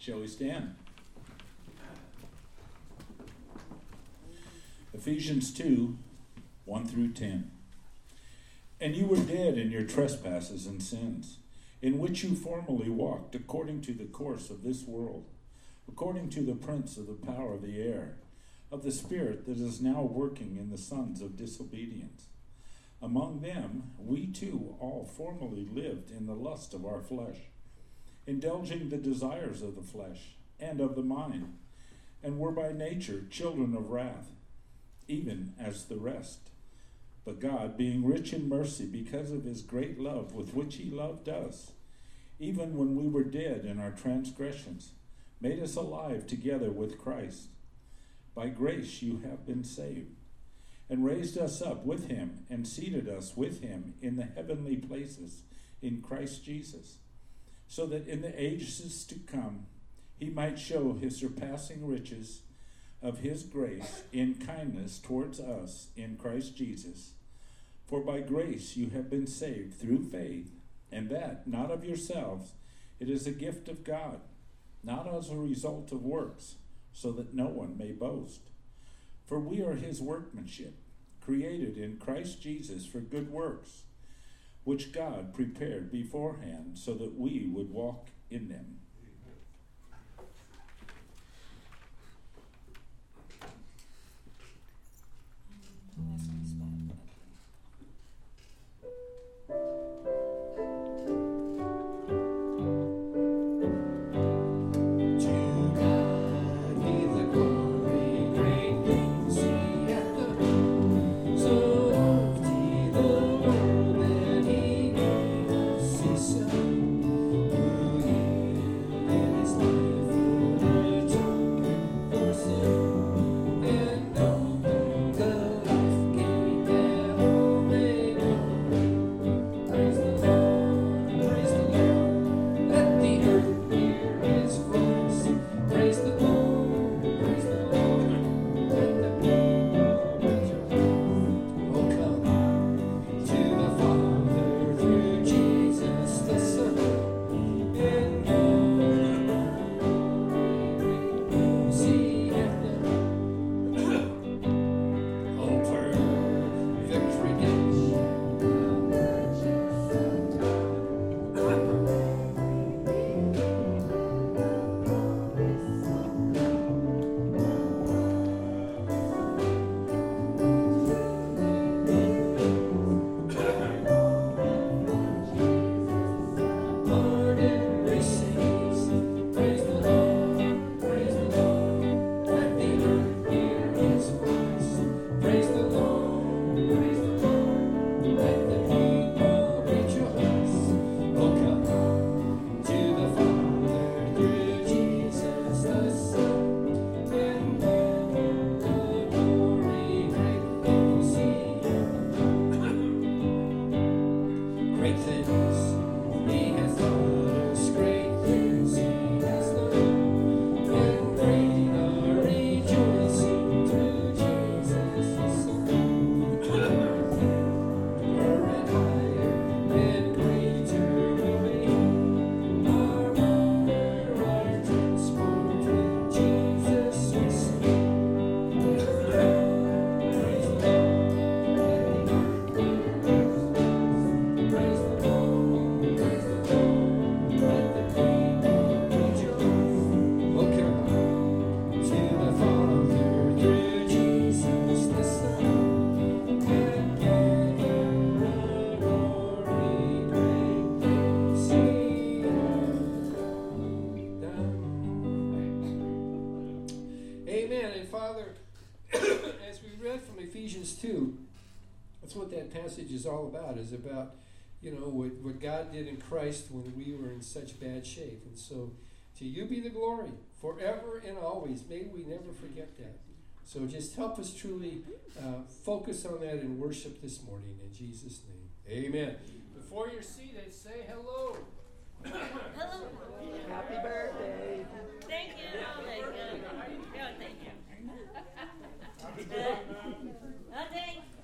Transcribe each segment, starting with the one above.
Shall we stand? Ephesians 2 1 through 10. And you were dead in your trespasses and sins, in which you formerly walked according to the course of this world, according to the prince of the power of the air, of the spirit that is now working in the sons of disobedience. Among them, we too all formerly lived in the lust of our flesh, indulging the desires of the flesh and of the mind, and were by nature children of wrath, even as the rest. But God, being rich in mercy because of his great love with which he loved us, even when we were dead in our transgressions, made us alive together with Christ. By grace you have been saved, and raised us up with him, and seated us with him in the heavenly places in Christ Jesus, so that in the ages to come he might show his surpassing riches of his grace in kindness towards us in Christ Jesus. For by grace you have been saved through faith, and that not of yourselves, it is a gift of God, not as a result of works, so that no one may boast. For we are his workmanship, created in Christ Jesus for good works, which God prepared beforehand so that we would walk in them. Passage is all about is about you know what, what god did in christ when we were in such bad shape. And so to you be the glory forever and always. May we never forget that. So just help us truly uh, focus on that and worship this morning in jesus name. Amen. Before you're seated say hello. Hello. Happy birthday. Thank you. Oh, thank you. oh, thank you. Oh, thanks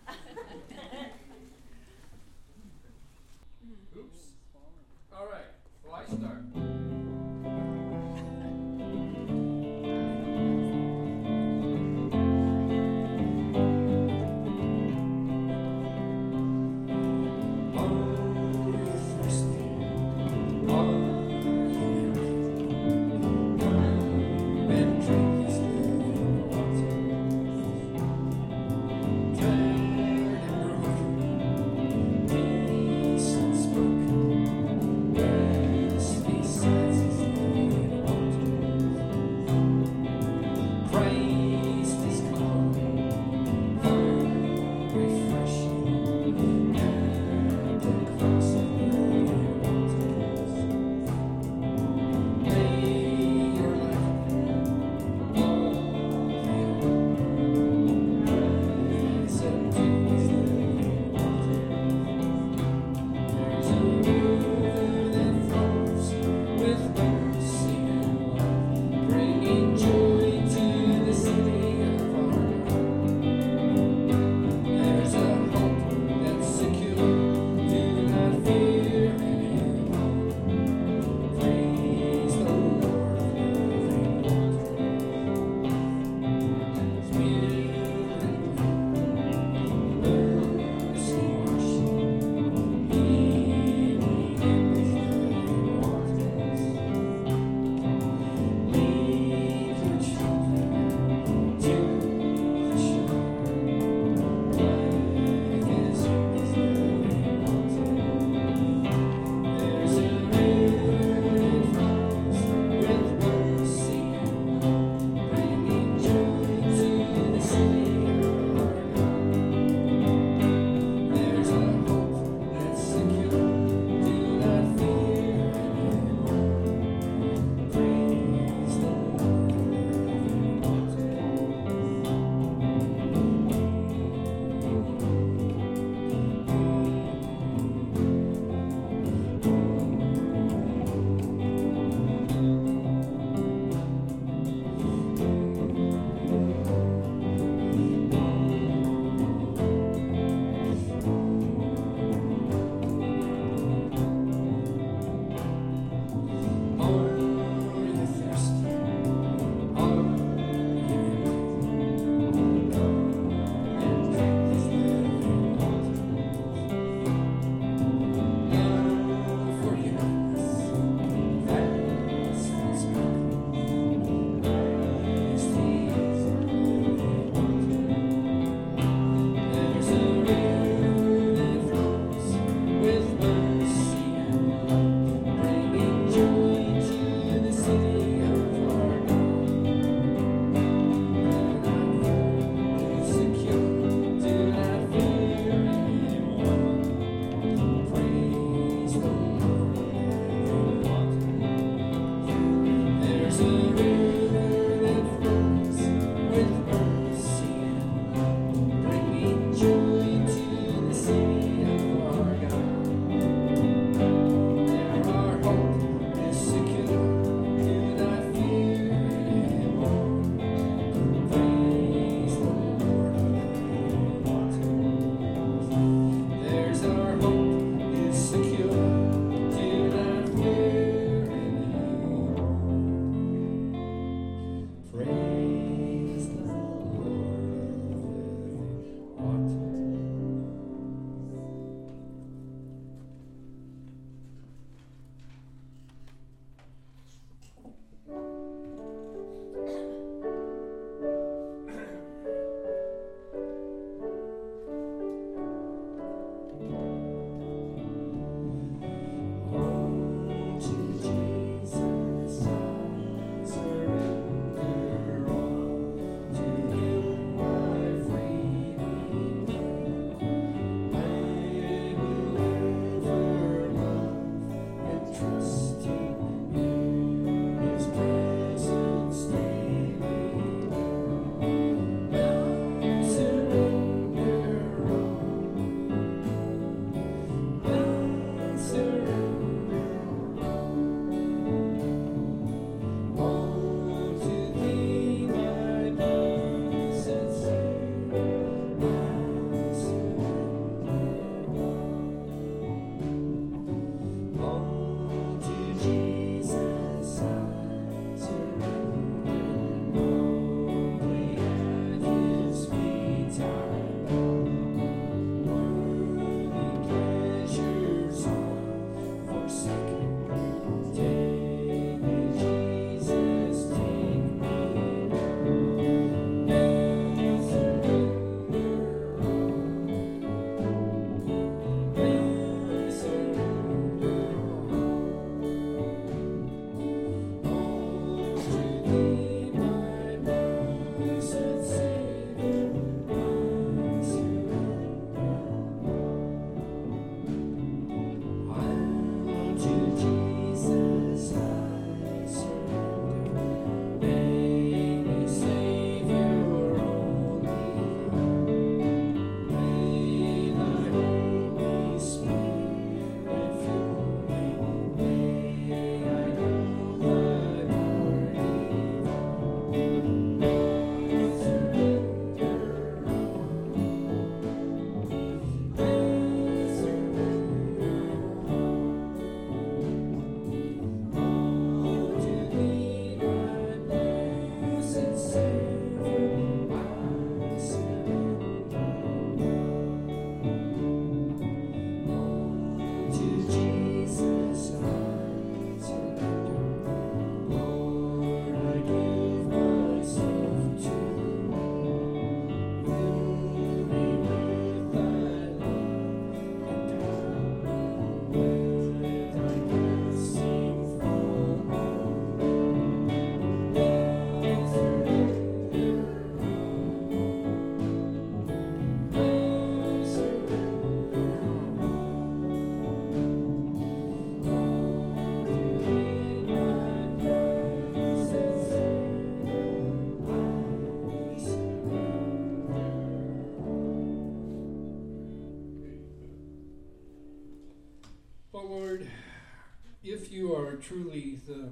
are truly the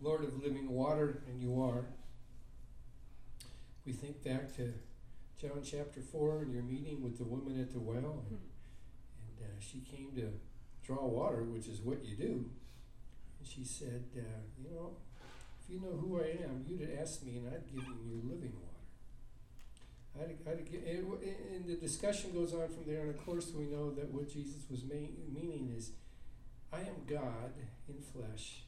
Lord of living water, and you are. We think back to John chapter 4 and your meeting with the woman at the well, and, and uh, she came to draw water, which is what you do. And she said, uh, You know, if you know who I am, you'd have asked me, and I'd given you living water. I'd, I'd, and, and the discussion goes on from there, and of course, we know that what Jesus was ma- meaning is, I am God in flesh.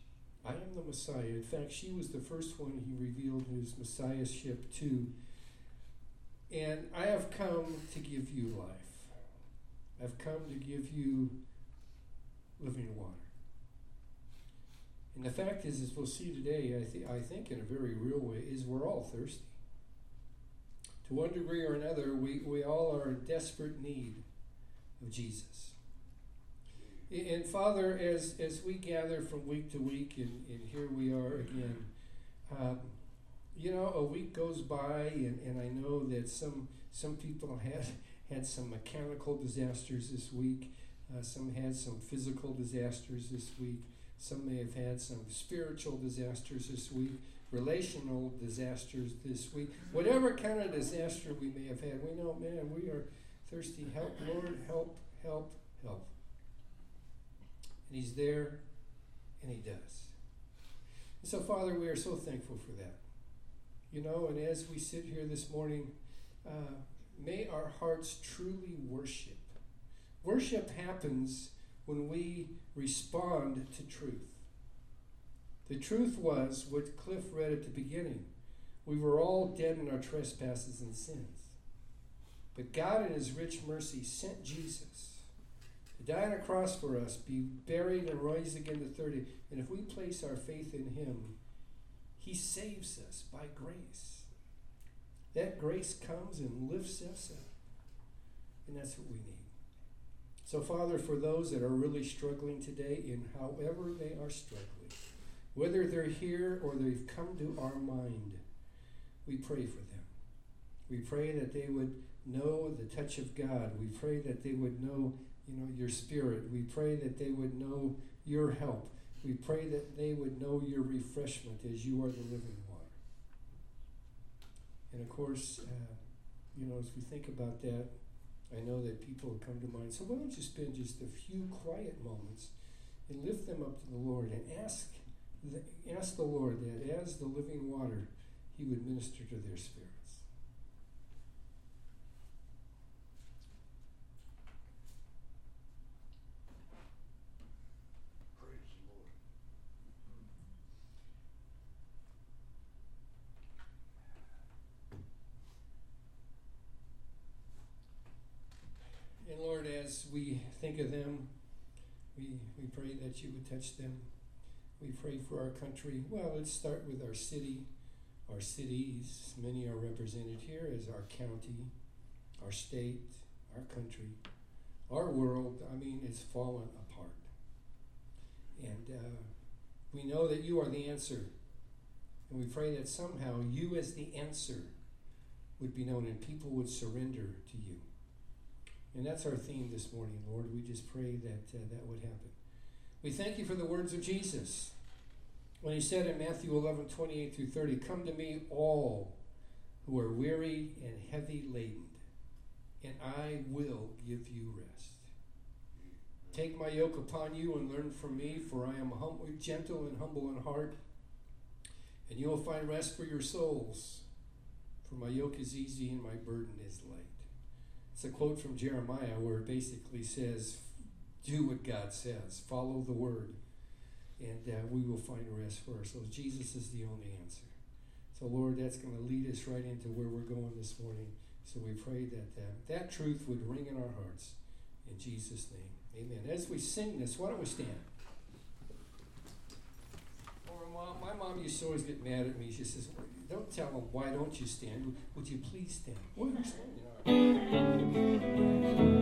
I am the Messiah. In fact, she was the first one he revealed his messiahship to. And I have come to give you life. I've come to give you living water. And the fact is, as we'll see today, I, th- I think in a very real way, is we're all thirsty. To one degree or another, we, we all are in desperate need of Jesus. And Father, as, as we gather from week to week, and, and here we are again, um, you know, a week goes by, and, and I know that some some people had had some mechanical disasters this week. Uh, some had some physical disasters this week. Some may have had some spiritual disasters this week, relational disasters this week. Whatever kind of disaster we may have had, we know, man, we are thirsty. Help, Lord, help, help, help. And He's there, and He does. And so, Father, we are so thankful for that. You know, and as we sit here this morning, uh, may our hearts truly worship. Worship happens when we respond to truth. The truth was what Cliff read at the beginning. We were all dead in our trespasses and sins. But God, in His rich mercy, sent Jesus to die on a cross for us, be buried and rise again the third day. And if we place our faith in Him, He saves us by grace. That grace comes and lifts us up. And that's what we need. So, Father, for those that are really struggling today, in however they are struggling, whether they're here or they've come to our mind, we pray for them. We pray that they would know the touch of God. We pray that they would know, you know, your spirit. We pray that they would know your help. We pray that they would know your refreshment as you are the living water. And of course, uh, you know, as we think about that, I know that people will come to mind. So why don't you spend just a few quiet moments and lift them up to the Lord and ask the, ask the Lord that as the living water, He would minister to their spirits. Praise the Lord. And Lord, we think of them, we, we pray that you would touch them. We pray for our country. Well, let's start with our city, our cities. Many are represented here as our county, our state, our country, our world. I mean, it's fallen apart. And uh, we know that you are the answer. And we pray that somehow you, as the answer, would be known and people would surrender to you. And that's our theme this morning, Lord. We just pray that uh, that would happen. We thank you for the words of Jesus. When he said in Matthew 11, 28 through 30, Come to me, all who are weary and heavy laden, and I will give you rest. Take my yoke upon you and learn from me, for I am humble, gentle and humble in heart, and you will find rest for your souls. For my yoke is easy and my burden is light. It's a quote from Jeremiah where it basically says, Do what God says, follow the word, and uh, we will find rest for our souls. Jesus is the only answer. So, Lord, that's going to lead us right into where we're going this morning. So, we pray that uh, that truth would ring in our hearts. In Jesus' name, amen. As we sing this, why don't we stand? Or mom, my mom used to always get mad at me. She says, Don't tell them, why don't you stand? Would you please stand? Well, you're standing. All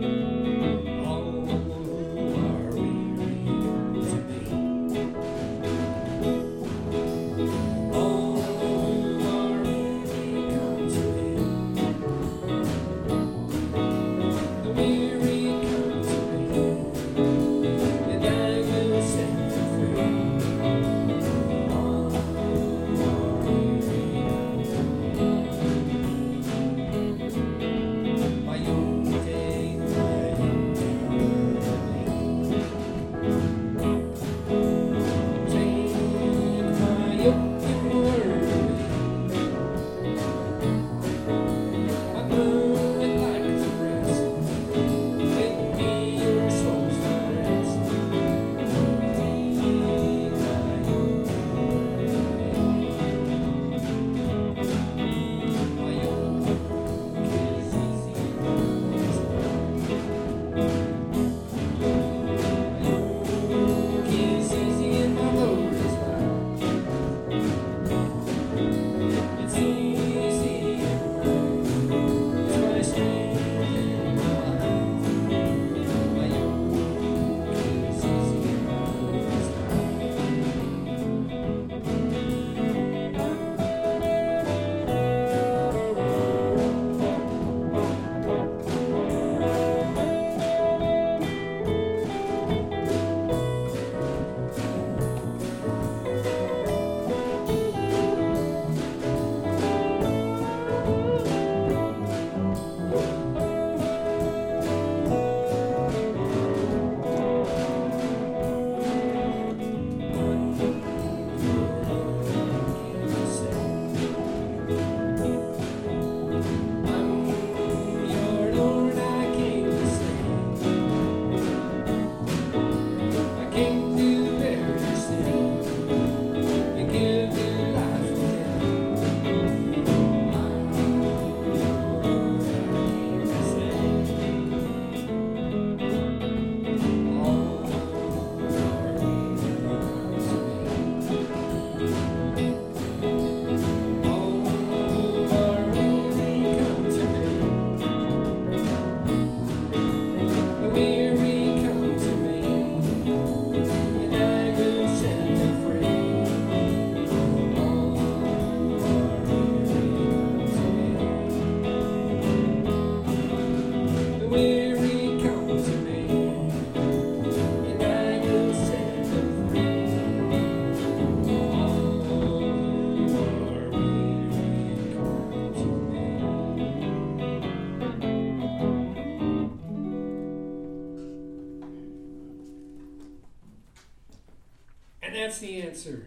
that's the answer.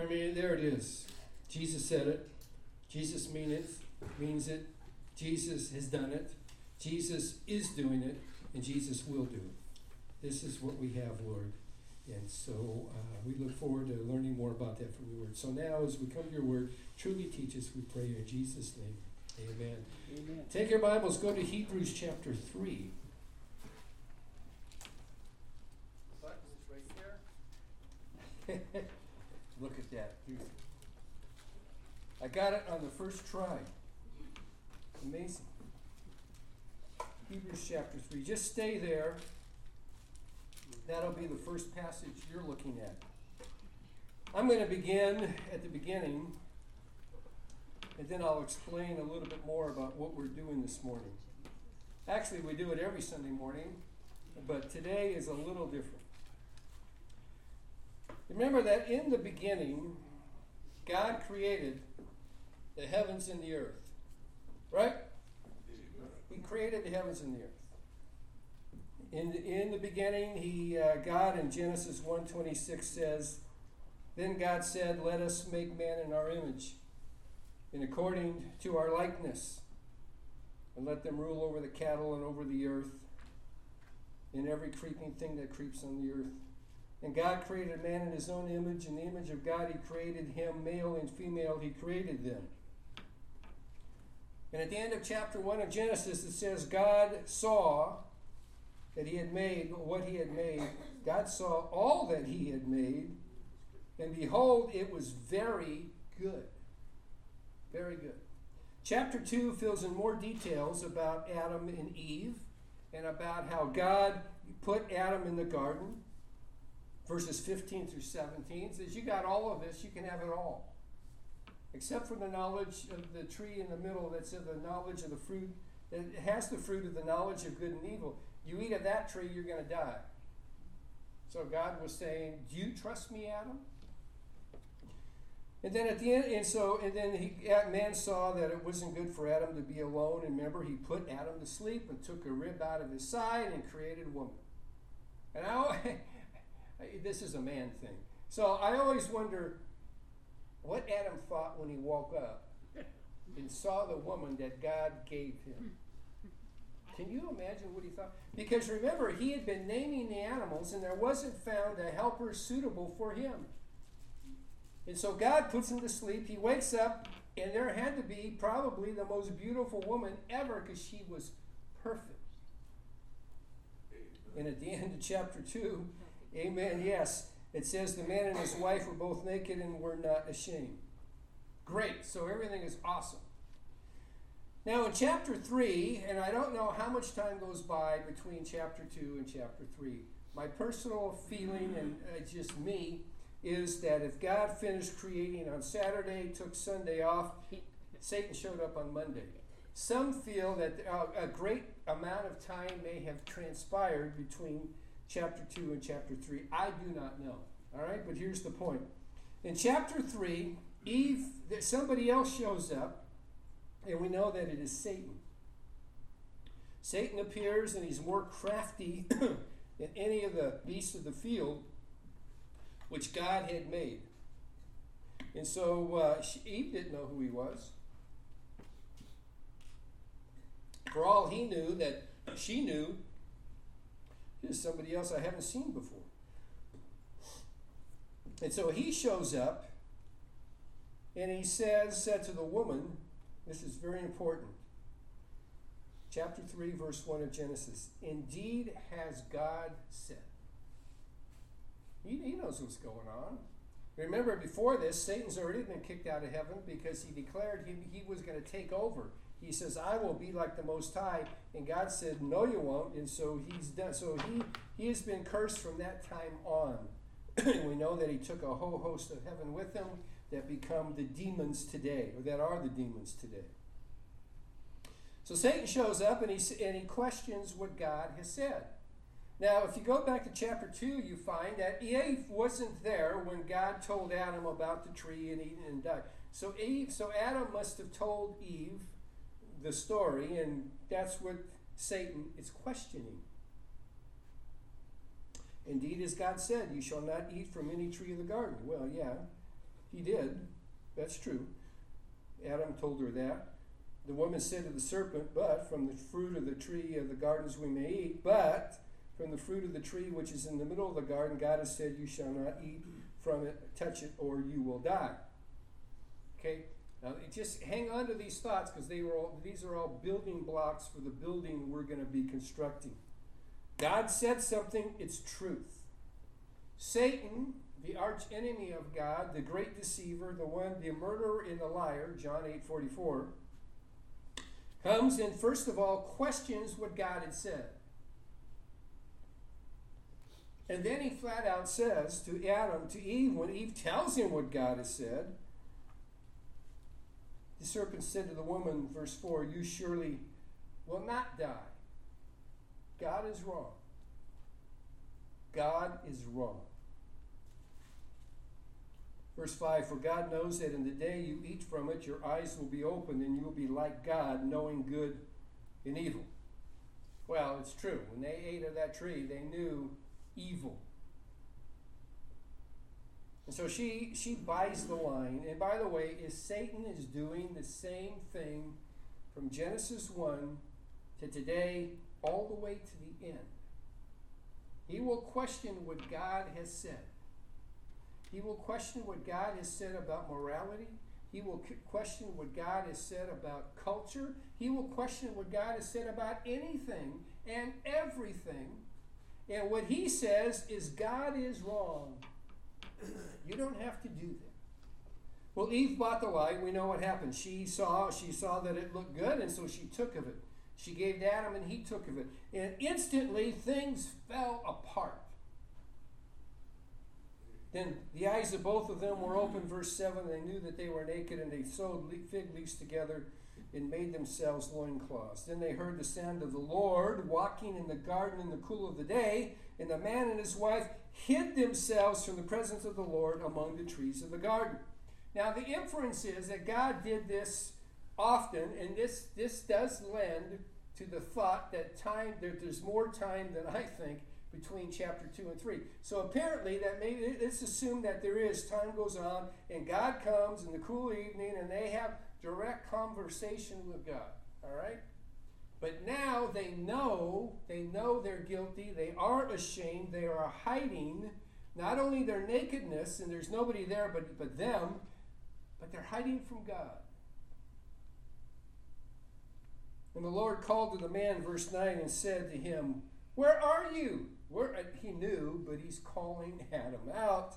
I mean, there it is. Jesus said it. Jesus mean it, means it. Jesus has done it. Jesus is doing it, and Jesus will do it. This is what we have, Lord. And so uh, we look forward to learning more about that from your word. So now, as we come to your word, truly teach us, we pray in Jesus' name. Amen. Amen. Take your Bibles, go to Hebrews chapter 3. Button's right there. Look at that. I got it on the first try. Amazing. Hebrews chapter 3. Just stay there. That'll be the first passage you're looking at. I'm going to begin at the beginning, and then I'll explain a little bit more about what we're doing this morning. Actually, we do it every Sunday morning, but today is a little different. Remember that in the beginning, God created the heavens and the earth. Right? He created the heavens and the earth. In the, in the beginning, he uh, God in Genesis 1:26 says, "Then God said, Let us make man in our image, and according to our likeness, and let them rule over the cattle and over the earth, and every creeping thing that creeps on the earth." And God created man in his own image. In the image of God, he created him, male and female, he created them. And at the end of chapter 1 of Genesis, it says, God saw that he had made what he had made. God saw all that he had made, and behold, it was very good. Very good. Chapter 2 fills in more details about Adam and Eve and about how God put Adam in the garden verses 15 through 17 says, You got all of this, you can have it all. Except for the knowledge of the tree in the middle that said the knowledge of the fruit, it has the fruit of the knowledge of good and evil. You eat of that tree, you're going to die. So God was saying, Do you trust me, Adam? And then at the end, and so, and then he, man saw that it wasn't good for Adam to be alone. And remember, he put Adam to sleep and took a rib out of his side and created woman. And I, this is a man thing. So I always wonder what Adam thought when he woke up and saw the woman that God gave him. Can you imagine what he thought? Because remember, he had been naming the animals and there wasn't found a helper suitable for him. And so God puts him to sleep. He wakes up, and there had to be probably the most beautiful woman ever because she was perfect. And at the end of chapter 2, Amen. Yes. It says the man and his wife were both naked and were not ashamed. Great. So everything is awesome. Now, in chapter 3, and I don't know how much time goes by between chapter 2 and chapter 3, my personal feeling, and uh, just me, is that if God finished creating on Saturday, took Sunday off, Satan showed up on Monday. Some feel that uh, a great amount of time may have transpired between chapter 2 and chapter 3. I do not know. All right, but here's the point. In chapter 3, Eve, somebody else shows up, and we know that it is Satan. Satan appears, and he's more crafty than any of the beasts of the field which God had made. And so uh, Eve didn't know who he was. For all he knew, that she knew Here's somebody else I haven't seen before. And so he shows up and he says, said to the woman, this is very important. Chapter 3, verse 1 of Genesis. Indeed has God said. He, he knows what's going on. Remember, before this, Satan's already been kicked out of heaven because he declared he, he was going to take over. He says, I will be like the Most High. And God said, No, you won't. And so he's done. So he, he has been cursed from that time on. we know that he took a whole host of heaven with him that become the demons today, or that are the demons today. So Satan shows up and he, and he questions what God has said. Now, if you go back to chapter 2, you find that Eve wasn't there when God told Adam about the tree and eating and died. So Eve, so Adam must have told Eve the story, and that's what Satan is questioning. Indeed, as God said, You shall not eat from any tree of the garden. Well, yeah, he did. That's true. Adam told her that. The woman said to the serpent, But from the fruit of the tree of the gardens we may eat, but from the fruit of the tree which is in the middle of the garden, God has said, You shall not eat from it, touch it, or you will die. Okay? Now, just hang on to these thoughts because they were all, these are all building blocks for the building we're going to be constructing. God said something, it's truth. Satan, the arch enemy of God, the great deceiver, the one, the murderer and the liar, John 8 44, comes and first of all questions what God had said. And then he flat out says to Adam, to Eve, when Eve tells him what God has said, the serpent said to the woman, verse 4, You surely will not die. God is wrong. God is wrong. Verse 5 For God knows that in the day you eat from it, your eyes will be opened and you will be like God, knowing good and evil. Well, it's true. When they ate of that tree, they knew evil. And so she she buys the line. And by the way, is Satan is doing the same thing from Genesis 1 to today all the way to the end. He will question what God has said. He will question what God has said about morality. He will question what God has said about culture. He will question what God has said about anything and everything. And what he says is God is wrong. You don't have to do that. Well, Eve bought the lie. We know what happened. She saw she saw that it looked good, and so she took of it. She gave to Adam, and he took of it. And instantly things fell apart. Then the eyes of both of them were open, verse 7. They knew that they were naked, and they sewed fig leaves together and made themselves loincloths. Then they heard the sound of the Lord walking in the garden in the cool of the day, and the man and his wife hid themselves from the presence of the Lord among the trees of the garden. Now, the inference is that God did this often, and this, this does lend to the thought that time that there's more time than I think between chapter 2 and 3. So apparently that maybe let's assume that there is time goes on and God comes in the cool evening and they have direct conversation with God. All right? But now they know, they know they're guilty, they aren't ashamed, they are hiding not only their nakedness and there's nobody there but, but them, but they're hiding from God. And the Lord called to the man, verse 9, and said to him, Where are you? Where, uh, he knew, but he's calling Adam out.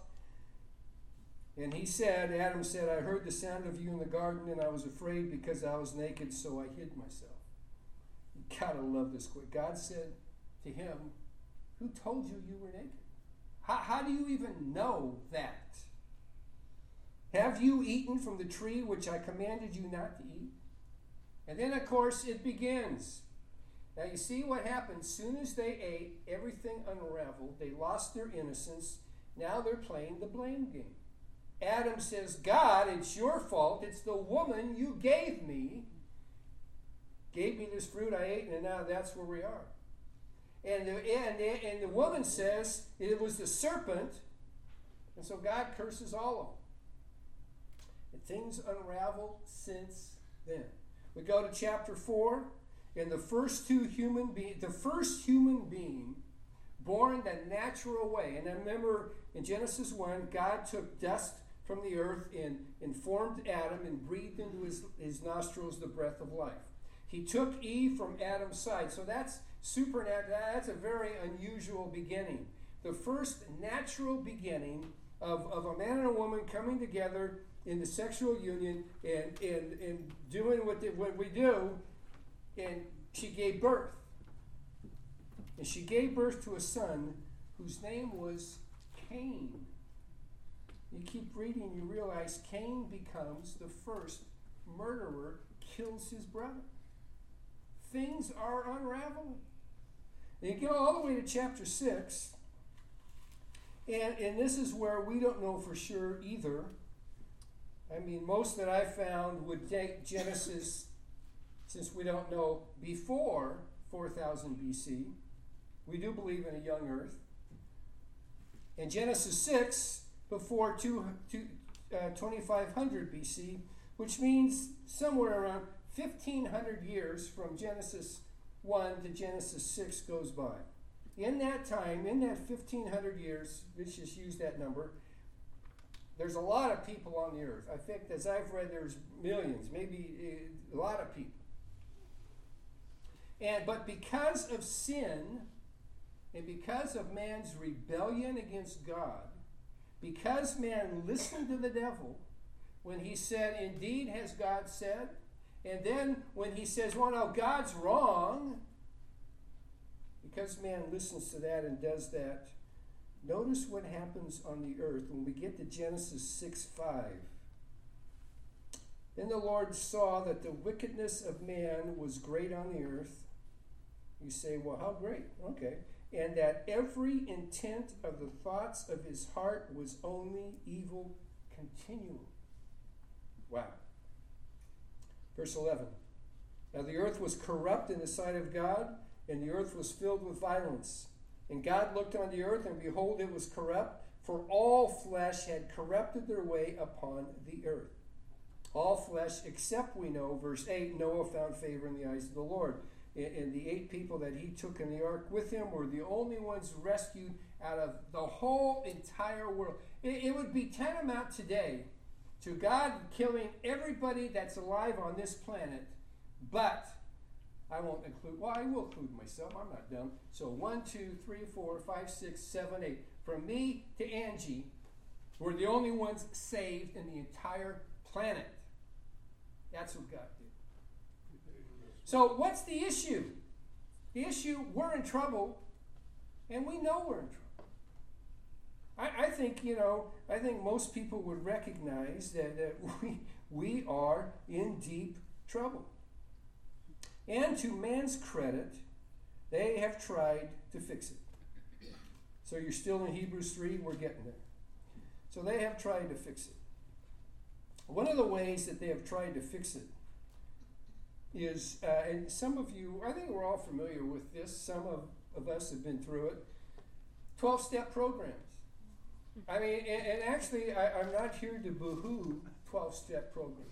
And he said, Adam said, I heard the sound of you in the garden, and I was afraid because I was naked, so I hid myself. Gotta love this quote. God said to him, Who told you you were naked? How, how do you even know that? Have you eaten from the tree which I commanded you not to eat? And then, of course, it begins. Now, you see what happened. Soon as they ate, everything unraveled. They lost their innocence. Now they're playing the blame game. Adam says, God, it's your fault. It's the woman you gave me. Gave me this fruit, I ate, and now that's where we are. And the, and, and the woman says it was the serpent, and so God curses all of them. And things unravel since then. We go to chapter 4, and the first two human being, the first human being born the natural way. And I remember in Genesis 1, God took dust from the earth and, and formed Adam and breathed into his, his nostrils the breath of life. He took Eve from Adam's side. So that's supernatural. That's a very unusual beginning. The first natural beginning of, of a man and a woman coming together in the sexual union and, and, and doing what, what we do. And she gave birth. And she gave birth to a son whose name was Cain. You keep reading, you realize Cain becomes the first murderer, kills his brother. Things are unraveling. And you get all the way to chapter 6, and, and this is where we don't know for sure either. I mean, most that I found would take Genesis, since we don't know, before 4000 BC. We do believe in a young earth. And Genesis 6, before two, two, uh, 2500 BC, which means somewhere around 1500 years from Genesis 1 to Genesis 6 goes by. In that time, in that 1500 years, let's just use that number, there's a lot of people on the earth. I think, as I've read, there's millions, maybe uh, a lot of people. And but because of sin, and because of man's rebellion against God, because man listened to the devil when he said, "Indeed, has God said," and then when he says, "Well, no, God's wrong," because man listens to that and does that, Notice what happens on the earth when we get to Genesis 6 5. Then the Lord saw that the wickedness of man was great on the earth. You say, well, how great? Okay. And that every intent of the thoughts of his heart was only evil continually. Wow. Verse 11. Now the earth was corrupt in the sight of God, and the earth was filled with violence. And God looked on the earth, and behold, it was corrupt, for all flesh had corrupted their way upon the earth. All flesh, except we know, verse 8, Noah found favor in the eyes of the Lord. And the eight people that he took in the ark with him were the only ones rescued out of the whole entire world. It, would be tantamount today to God killing everybody that's alive on this planet, but I won't include, well, I will include myself. I'm not dumb. So one, two, three, four, five, six, seven, eight. From me to Angie, we're the only ones saved in the entire planet. That's what God did. So, what's the issue? The issue, we're in trouble, and we know we're in trouble. I, I think, you know, I think most people would recognize that, that we, we are in deep trouble. And to man's credit, they have tried to fix it. So you're still in Hebrews 3, we're getting there. So they have tried to fix it. One of the ways that they have tried to fix it is, uh, and some of you, I think we're all familiar with this, some of, of us have been through it 12 step programs. I mean, and, and actually, I, I'm not here to boo-hoo 12 step programs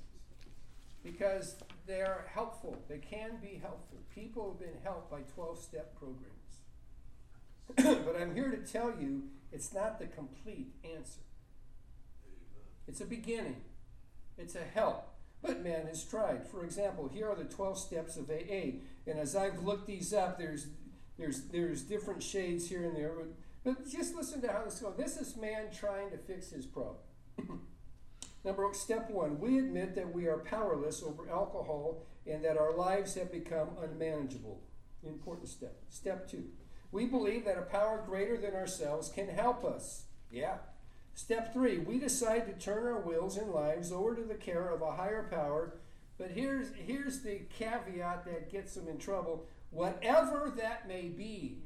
because they are helpful. They can be helpful. People have been helped by 12 step programs. but I'm here to tell you it's not the complete answer. It's a beginning, it's a help. But man has tried. For example, here are the 12 steps of AA. And as I've looked these up, there's, there's, there's different shades here and there. But, just listen to how this goes. This is man trying to fix his problem. Number step one, we admit that we are powerless over alcohol and that our lives have become unmanageable. Important step. Step two, we believe that a power greater than ourselves can help us. Yeah. Step three, we decide to turn our wills and lives over to the care of a higher power. But here's, here's the caveat that gets them in trouble whatever that may be.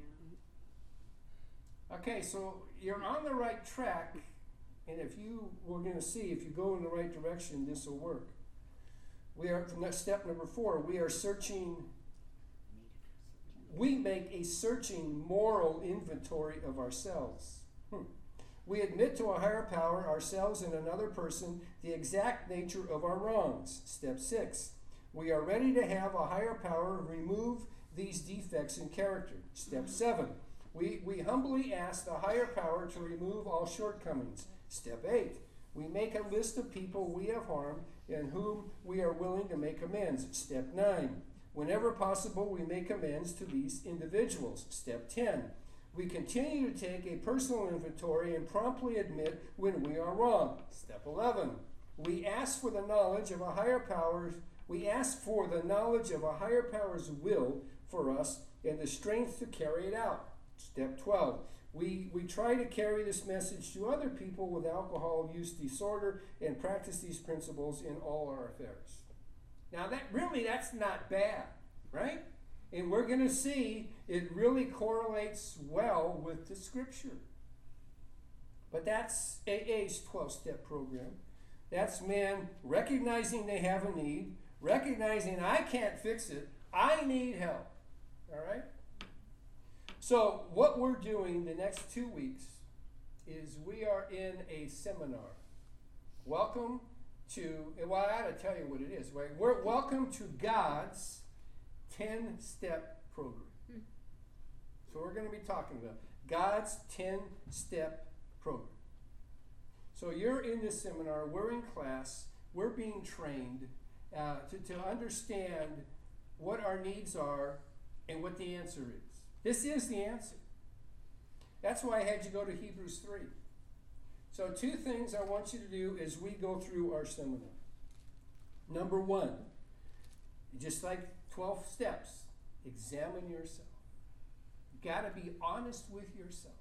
Okay, so you're on the right track and if you, we're going to see, if you go in the right direction, this will work. We are, step number four, we are searching, we make a searching moral inventory of ourselves. Hmm. We admit to a higher power, ourselves and another person, the exact nature of our wrongs. Step six, we are ready to have a higher power remove these defects in character. Step seven, we, we humbly ask the higher power to remove all shortcomings. Step 8. We make a list of people we have harmed and whom we are willing to make amends. Step 9. Whenever possible, we make amends to these individuals. Step 10. We continue to take a personal inventory and promptly admit when we are wrong. Step 11. We ask for the knowledge of a higher power. We ask for the knowledge of a higher power's will for us and the strength to carry it out. Step 12. We, we try to carry this message to other people with alcohol use disorder and practice these principles in all our affairs. Now, that really, that's not bad, right? And we're going to see it really correlates well with the scripture. But that's AA's 12 step program. That's men recognizing they have a need, recognizing I can't fix it, I need help. All right? So, what we're doing the next two weeks is we are in a seminar. Welcome to, well, I ought to tell you what it is, right? We're welcome to God's 10 step program. So we're going to be talking about God's 10 step program. So you're in this seminar, we're in class, we're being trained uh, to, to understand what our needs are and what the answer is. This is the answer. That's why I had you go to Hebrews 3. So, two things I want you to do as we go through our seminar. Number one, just like 12 steps, examine yourself. You got to be honest with yourself.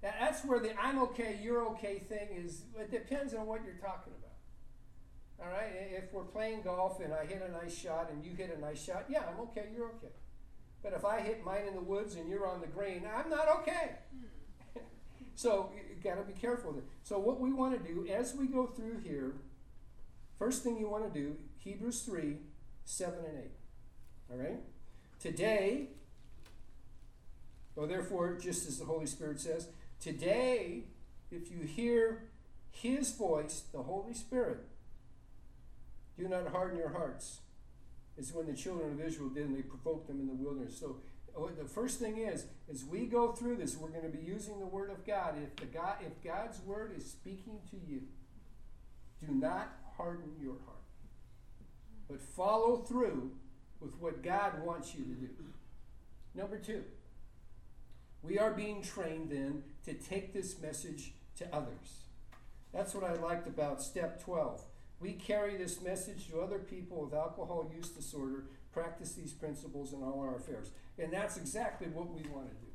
That's where the I'm okay, you're okay thing is, it depends on what you're talking about. All right? If we're playing golf and I hit a nice shot and you hit a nice shot, yeah, I'm okay, you're okay. But if I hit mine in the woods and you're on the green, I'm not okay. so you got to be careful. So what we want to do as we go through here, first thing you want to do, Hebrews 3, 7 and 8. All right? Today, well, therefore, just as the Holy Spirit says, today, if you hear his voice, the Holy Spirit, do not harden your hearts is when the children of Israel did, and they provoked them in the wilderness. So oh, the first thing is, as we go through this, we're going to be using the Word of God. If the God, if God's Word is speaking to you, do not harden your heart, but follow through with what God wants you to do. Number two, we are being trained then to take this message to others. That's what I liked about step 12. We carry this message to other people with alcohol use disorder, practice these principles in all our affairs. And that's exactly what we want to do.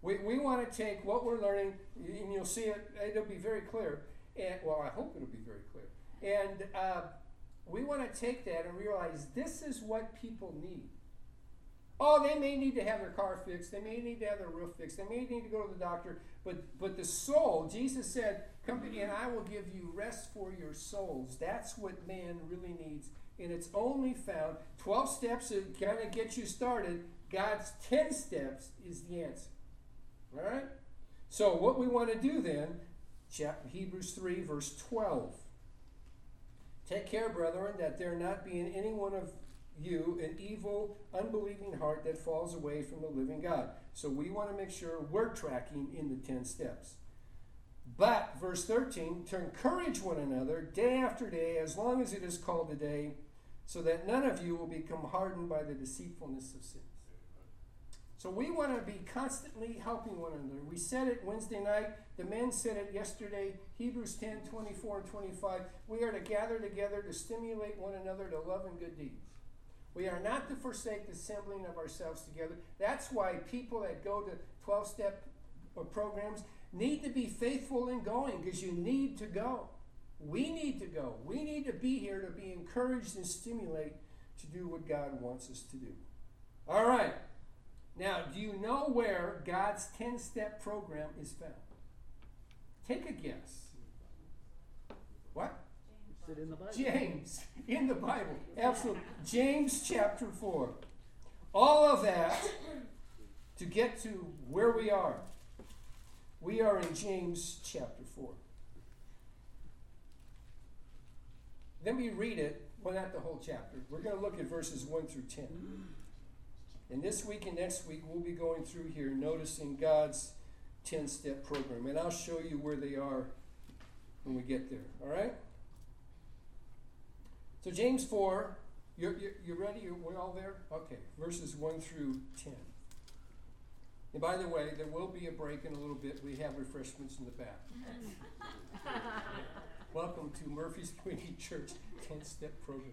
We, we want to take what we're learning, and you'll see it, it'll be very clear. And, well, I hope it'll be very clear. And uh, we want to take that and realize this is what people need. Oh, they may need to have their car fixed. They may need to have their roof fixed. They may need to go to the doctor. But but the soul, Jesus said, "Come to me, and I will give you rest for your souls." That's what man really needs, and it's only found. Twelve steps to kind of get you started. God's ten steps is the answer. All right. So what we want to do then, Hebrews three, verse twelve. Take care, brethren, that there not be in any one of you an evil, unbelieving heart that falls away from the living God. So we want to make sure we're tracking in the 10 steps. But, verse 13, to encourage one another day after day, as long as it is called today, so that none of you will become hardened by the deceitfulness of sin. So we want to be constantly helping one another. We said it Wednesday night. The men said it yesterday. Hebrews 10 24 and 25. We are to gather together to stimulate one another to love and good deeds. We are not to forsake the assembling of ourselves together. That's why people that go to 12 step programs need to be faithful in going because you need to go. We need to go. We need to be here to be encouraged and stimulate to do what God wants us to do. All right. Now, do you know where God's 10 step program is found? Take a guess. What? In the Bible. James in the Bible. Absolutely. James chapter 4. All of that to get to where we are. We are in James chapter 4. Then we read it, well, not the whole chapter. We're going to look at verses 1 through 10. And this week and next week, we'll be going through here, noticing God's 10 step program. And I'll show you where they are when we get there. All right? So, James 4, you're, you're, you ready? You're, we're all there? Okay, verses 1 through 10. And by the way, there will be a break in a little bit. We have refreshments in the back. Welcome to Murphy's Community Church 10 step program.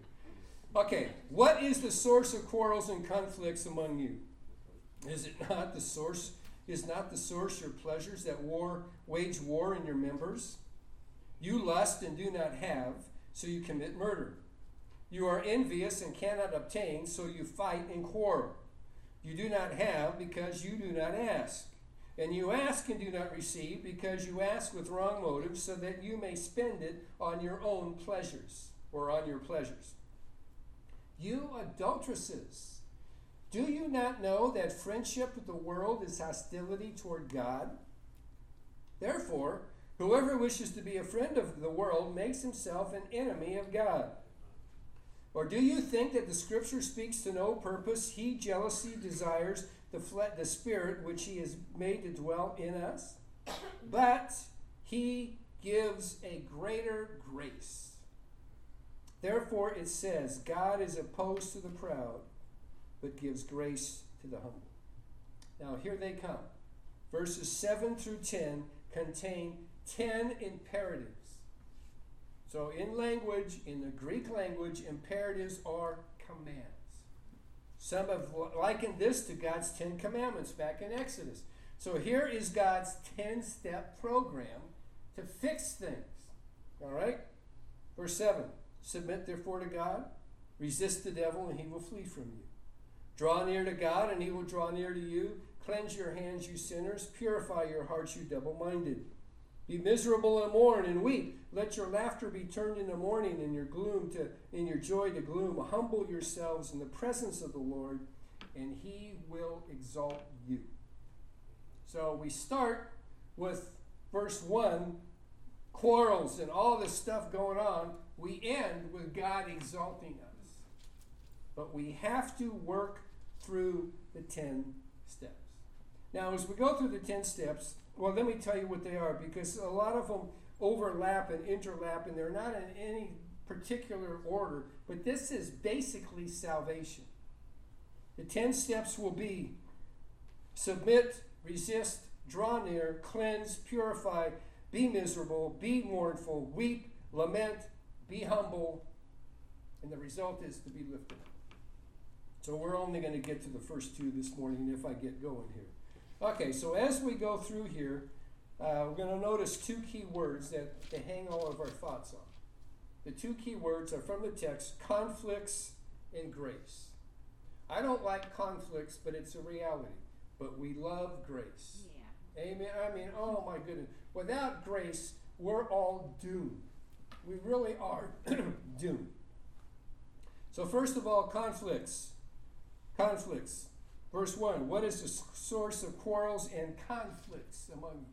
Okay, what is the source of quarrels and conflicts among you? Is it not the source? Is not the source your pleasures that war wage war in your members? You lust and do not have, so you commit murder. You are envious and cannot obtain, so you fight and quarrel. You do not have because you do not ask. And you ask and do not receive because you ask with wrong motives, so that you may spend it on your own pleasures or on your pleasures. You adulteresses, do you not know that friendship with the world is hostility toward God? Therefore, whoever wishes to be a friend of the world makes himself an enemy of God. Or do you think that the scripture speaks to no purpose? He jealously desires the, fle- the spirit which he has made to dwell in us, but he gives a greater grace. Therefore, it says, God is opposed to the proud, but gives grace to the humble. Now, here they come. Verses 7 through 10 contain 10 imperatives. So, in language, in the Greek language, imperatives are commands. Some have likened this to God's Ten Commandments back in Exodus. So, here is God's 10 step program to fix things. All right? Verse 7 Submit therefore to God, resist the devil, and he will flee from you. Draw near to God, and he will draw near to you. Cleanse your hands, you sinners. Purify your hearts, you double minded. Be miserable and mourn and weep. Let your laughter be turned into mourning and your gloom to in your joy to gloom. Humble yourselves in the presence of the Lord, and he will exalt you. So we start with verse 1, quarrels and all this stuff going on. We end with God exalting us. But we have to work through the 10 steps. Now, as we go through the 10 steps, well, let me tell you what they are because a lot of them overlap and interlap, and they're not in any particular order, but this is basically salvation. The 10 steps will be submit, resist, draw near, cleanse, purify, be miserable, be mournful, weep, lament, be humble, and the result is to be lifted. So we're only going to get to the first two this morning if I get going here. Okay, so as we go through here, uh, we're going to notice two key words that, to hang all of our thoughts on. The two key words are from the text conflicts and grace. I don't like conflicts, but it's a reality. But we love grace. Yeah. Amen. I mean, oh my goodness. Without grace, we're all doomed. We really are doomed. So, first of all, conflicts. Conflicts. Verse 1 What is the source of quarrels and conflicts among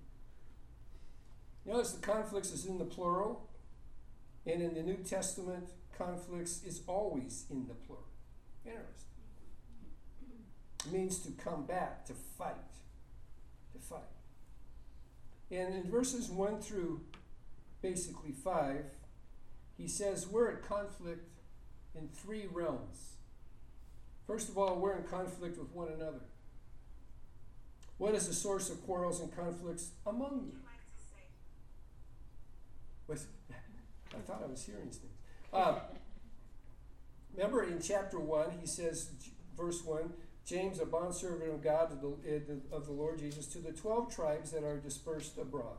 you? Notice the conflicts is in the plural, and in the New Testament, conflicts is always in the plural. Interesting. It means to combat, to fight. To fight. And in verses 1 through basically 5, he says we're at conflict in three realms. First of all, we're in conflict with one another. What is the source of quarrels and conflicts among you? Was, I thought I was hearing things. Uh, remember in chapter 1, he says, verse 1 James, a bondservant of God, of the Lord Jesus, to the 12 tribes that are dispersed abroad.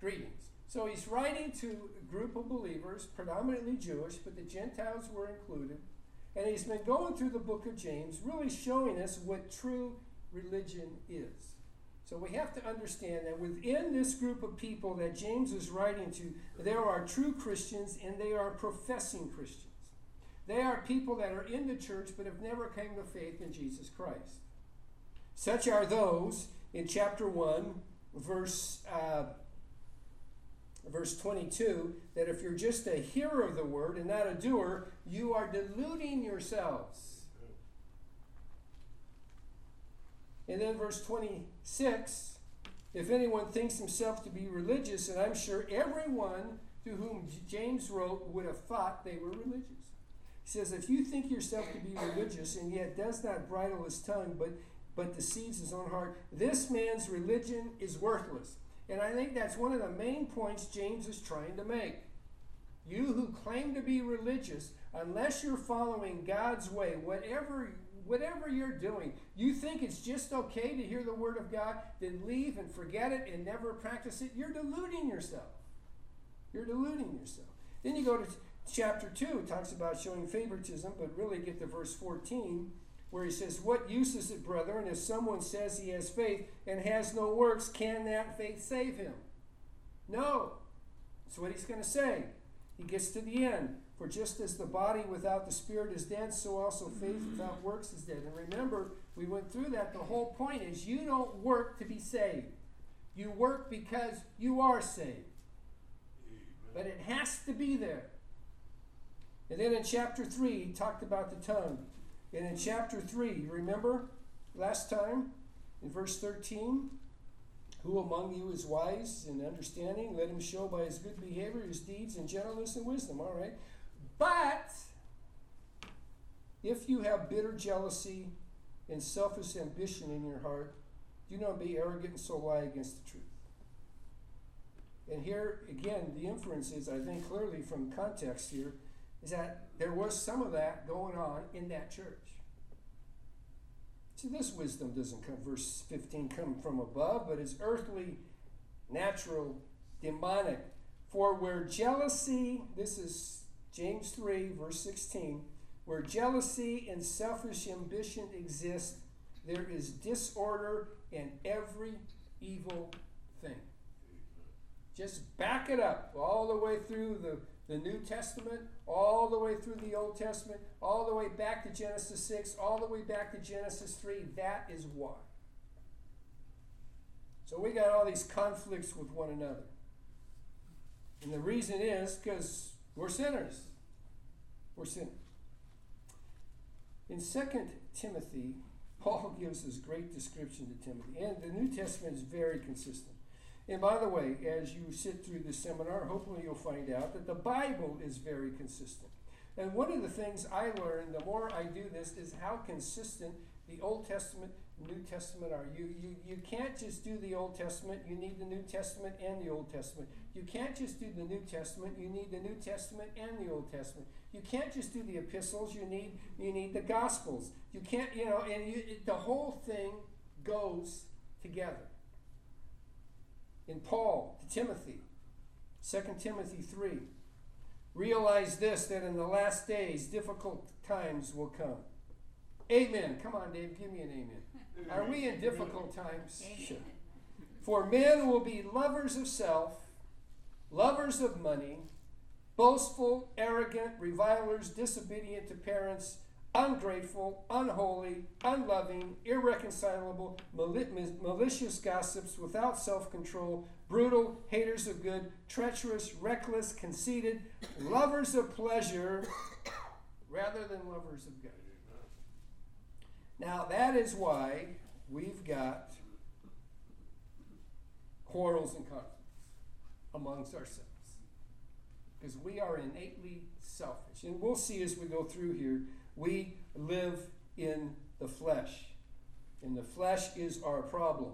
Greetings. So he's writing to a group of believers, predominantly Jewish, but the Gentiles were included. And he's been going through the book of James, really showing us what true religion is. So we have to understand that within this group of people that James is writing to, there are true Christians and they are professing Christians. They are people that are in the church but have never come to faith in Jesus Christ. Such are those in chapter 1, verse, uh, verse 22, that if you're just a hearer of the word and not a doer, you are deluding yourselves. And then verse 26 if anyone thinks himself to be religious, and I'm sure everyone to whom James wrote would have thought they were religious. He says, if you think yourself to be religious and yet does not bridle his tongue, but, but deceives his own heart, this man's religion is worthless. And I think that's one of the main points James is trying to make. You who claim to be religious, unless you're following God's way, whatever whatever you're doing, you think it's just okay to hear the word of God, then leave and forget it and never practice it, you're deluding yourself. You're deluding yourself. Then you go to chapter 2, it talks about showing favoritism, but really get to verse 14, where he says, What use is it, brethren, if someone says he has faith and has no works, can that faith save him? No. That's what he's going to say. He gets to the end. For just as the body without the spirit is dead, so also faith without works is dead. And remember, we went through that. The whole point is you don't work to be saved. You work because you are saved. But it has to be there. And then in chapter 3, he talked about the tongue. And in chapter 3, you remember last time in verse 13? Who among you is wise and understanding? Let him show by his good behavior, his deeds, and gentleness and wisdom. All right. But if you have bitter jealousy and selfish ambition in your heart, do not be arrogant and so lie against the truth. And here, again, the inference is, I think clearly from context here, is that there was some of that going on in that church. See, this wisdom doesn't come, verse 15, come from above, but is earthly, natural, demonic. For where jealousy, this is James 3, verse 16, where jealousy and selfish ambition exist, there is disorder in every evil thing. Just back it up all the way through the, the New Testament, all the way through the Old Testament, all the way back to Genesis 6, all the way back to Genesis 3. That is why. So we got all these conflicts with one another. And the reason is because we're sinners. We're sinners. In 2 Timothy, Paul gives this great description to Timothy, and the New Testament is very consistent. And by the way, as you sit through this seminar, hopefully you'll find out that the Bible is very consistent. And one of the things I learned the more I do this is how consistent the Old Testament and New Testament are. You, you, you can't just do the Old Testament, you need the New Testament and the Old Testament. You can't just do the New Testament, you need the New Testament and the Old Testament. You can't just do the epistles, you need, you need the Gospels. You can't, you know, and you, it, the whole thing goes together in Paul to Timothy, 2 Timothy 3. Realize this that in the last days difficult times will come. Amen. Come on, Dave, give me an amen. Are we in difficult times? Sure. For men will be lovers of self, lovers of money, boastful, arrogant, revilers, disobedient to parents, ungrateful, unholy, unloving, irreconcilable, malicious gossips, without self control, brutal, haters of good, treacherous, reckless, conceited, lovers of pleasure rather than lovers of God. Now, that is why we've got quarrels and conflicts amongst ourselves. Because we are innately selfish. And we'll see as we go through here we live in the flesh, and the flesh is our problem.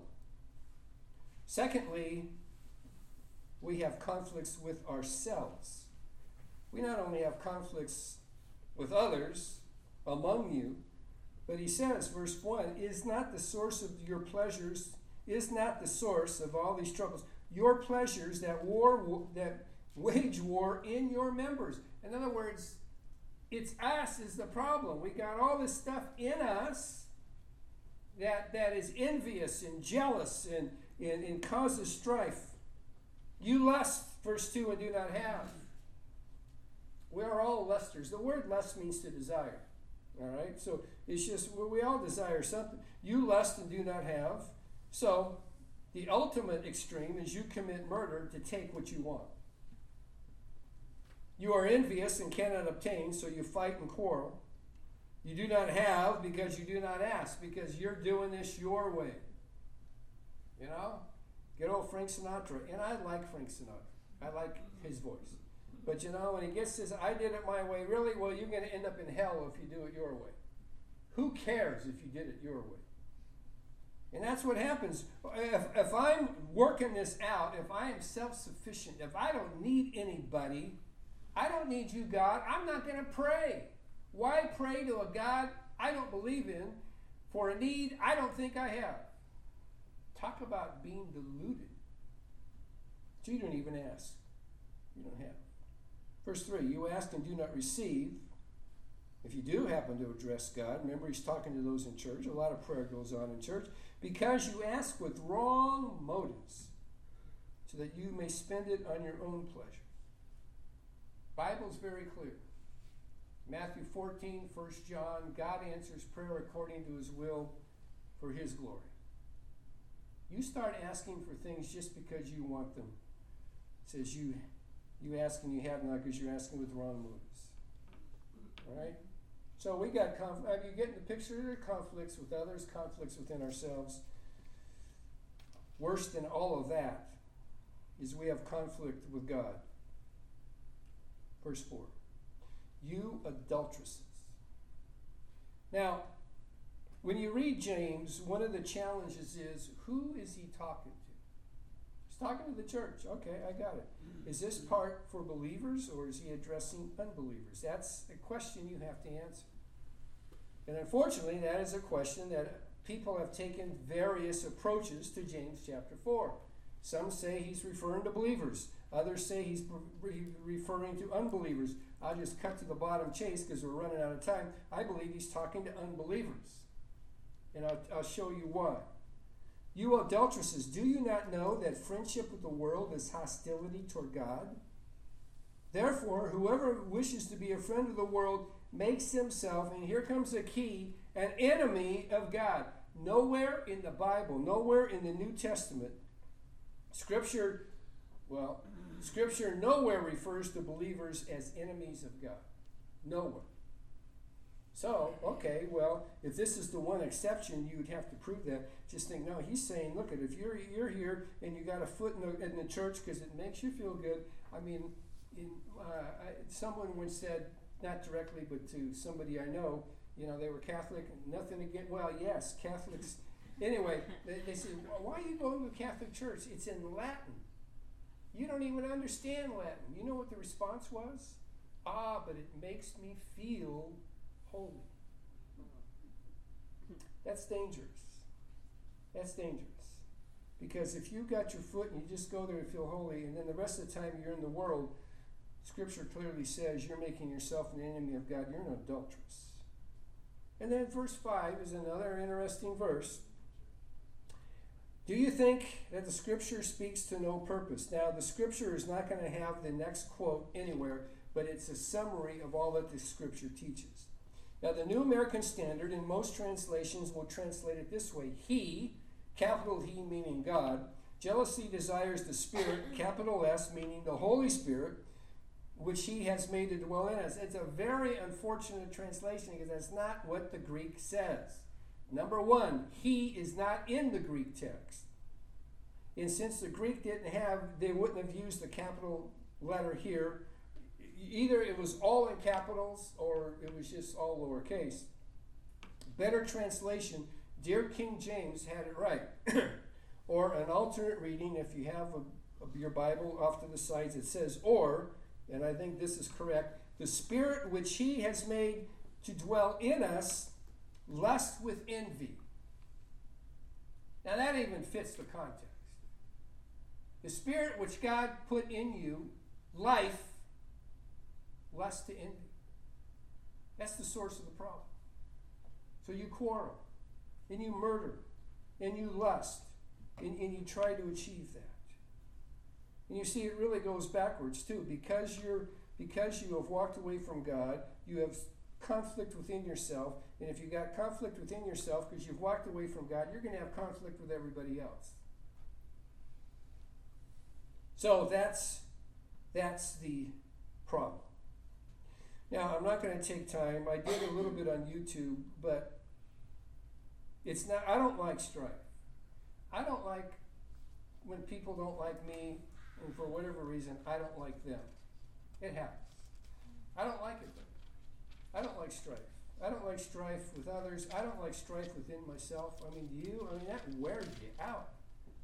Secondly, we have conflicts with ourselves. We not only have conflicts with others among you, but he says, verse 1 is not the source of your pleasures, is not the source of all these troubles. Your pleasures that war that wage war in your members. In other words, it's us is the problem. We got all this stuff in us that, that is envious and jealous and, and, and causes strife. You lust, verse 2, and do not have. We are all lusters. The word lust means to desire. All right? So it's just, we all desire something. You lust and do not have. So the ultimate extreme is you commit murder to take what you want. You are envious and cannot obtain, so you fight and quarrel. You do not have because you do not ask, because you're doing this your way. You know? Good old Frank Sinatra. And I like Frank Sinatra. I like his voice. But you know, when he gets this, I did it my way, really, well, you're going to end up in hell if you do it your way. Who cares if you did it your way? And that's what happens. If, if I'm working this out, if I am self sufficient, if I don't need anybody, I don't need you, God. I'm not going to pray. Why pray to a God I don't believe in for a need I don't think I have? Talk about being deluded. So you don't even ask. You don't have. Verse 3 You ask and do not receive. If you do happen to address God, remember he's talking to those in church. A lot of prayer goes on in church. Because you ask with wrong motives, so that you may spend it on your own pleasure. Bible's very clear. Matthew 14, 1 John, God answers prayer according to his will for his glory. You start asking for things just because you want them. It says you you ask and you have not because you're asking with wrong motives. All right? So we got conf- are you getting the picture? There are conflicts with others, conflicts within ourselves. Worse than all of that is we have conflict with God. Verse 4. You adulteresses. Now, when you read James, one of the challenges is who is he talking to? He's talking to the church. Okay, I got it. Is this part for believers or is he addressing unbelievers? That's a question you have to answer. And unfortunately, that is a question that people have taken various approaches to James chapter 4. Some say he's referring to believers, others say he's referring to unbelievers. I'll just cut to the bottom chase because we're running out of time. I believe he's talking to unbelievers. And I'll, I'll show you why. You adulteresses, do you not know that friendship with the world is hostility toward God? Therefore, whoever wishes to be a friend of the world makes himself, and here comes the key, an enemy of God. Nowhere in the Bible, nowhere in the New Testament, Scripture, well, Scripture nowhere refers to believers as enemies of God. Nowhere. So, okay, well, if this is the one exception, you would have to prove that. Just think, no, he's saying, look, at if you're you're here and you got a foot in the, in the church because it makes you feel good. I mean, in, uh, I, someone once said, not directly, but to somebody I know, you know, they were Catholic, nothing again. Well, yes, Catholics. Anyway, they, they said, why are you going to a Catholic church? It's in Latin. You don't even understand Latin. You know what the response was? Ah, but it makes me feel holy. That's dangerous. That's dangerous. Because if you got your foot and you just go there and feel holy, and then the rest of the time you're in the world, Scripture clearly says you're making yourself an enemy of God. You're an adulteress. And then verse 5 is another interesting verse. Do you think that the Scripture speaks to no purpose? Now, the Scripture is not going to have the next quote anywhere, but it's a summary of all that the Scripture teaches. Now, the New American Standard in most translations will translate it this way He, capital He meaning God, jealousy desires the Spirit, capital S meaning the Holy Spirit, which He has made to dwell in us. It's a very unfortunate translation because that's not what the Greek says. Number one, He is not in the Greek text. And since the Greek didn't have, they wouldn't have used the capital letter here either it was all in capitals or it was just all lowercase. Better translation, Dear King James had it right. or an alternate reading, if you have a, your Bible off to the sides, it says, or, and I think this is correct, the Spirit which He has made to dwell in us, lust with envy. Now that even fits the context. The Spirit which God put in you, life, lust to envy. That's the source of the problem. So you quarrel, and you murder, and you lust, and, and you try to achieve that. And you see, it really goes backwards too. Because you're because you have walked away from God, you have conflict within yourself. And if you've got conflict within yourself because you've walked away from God, you're going to have conflict with everybody else. So that's that's the problem. Now, I'm not going to take time. I did a little bit on YouTube, but it's not, I don't like strife. I don't like when people don't like me, and for whatever reason, I don't like them. It happens. I don't like it. I don't like strife. I don't like strife with others. I don't like strife within myself. I mean, do you? I mean, that wears you out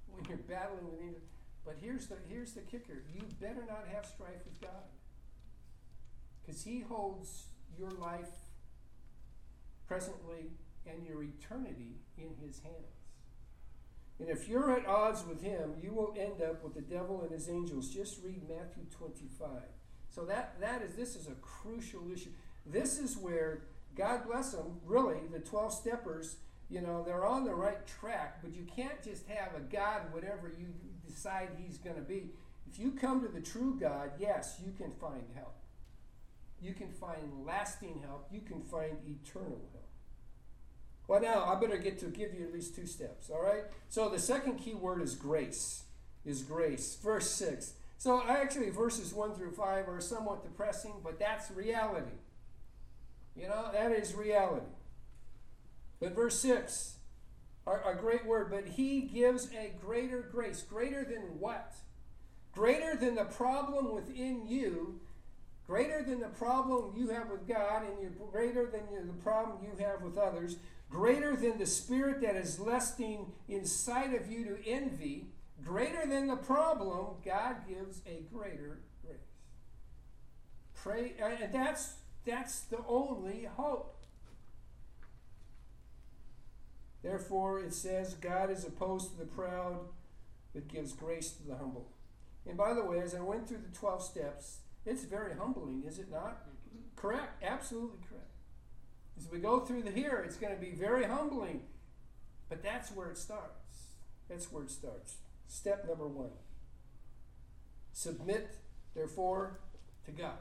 when you're battling with either. But here's the here's the kicker: you better not have strife with God because He holds your life presently and your eternity in His hands. And if you're at odds with Him, you will end up with the devil and his angels. Just read Matthew 25. So that, that is this is a crucial issue. This is where God bless them, really, the 12 steppers, you know, they're on the right track, but you can't just have a God, whatever you decide He's going to be. If you come to the true God, yes, you can find help. You can find lasting help. You can find eternal help. Well, now I better get to give you at least two steps, all right? So the second key word is grace. Is grace. Verse 6. So actually, verses 1 through 5 are somewhat depressing, but that's reality. You know, that is reality. But verse 6, a great word, but he gives a greater grace. Greater than what? Greater than the problem within you, greater than the problem you have with God, and you greater than the problem you have with others, greater than the spirit that is lusting inside of you to envy, greater than the problem, God gives a greater grace. Pray, and that's that's the only hope. Therefore, it says, God is opposed to the proud, but gives grace to the humble. And by the way, as I went through the 12 steps, it's very humbling, is it not? Correct, absolutely correct. As we go through the here, it's going to be very humbling, but that's where it starts. That's where it starts. Step number one submit, therefore, to God.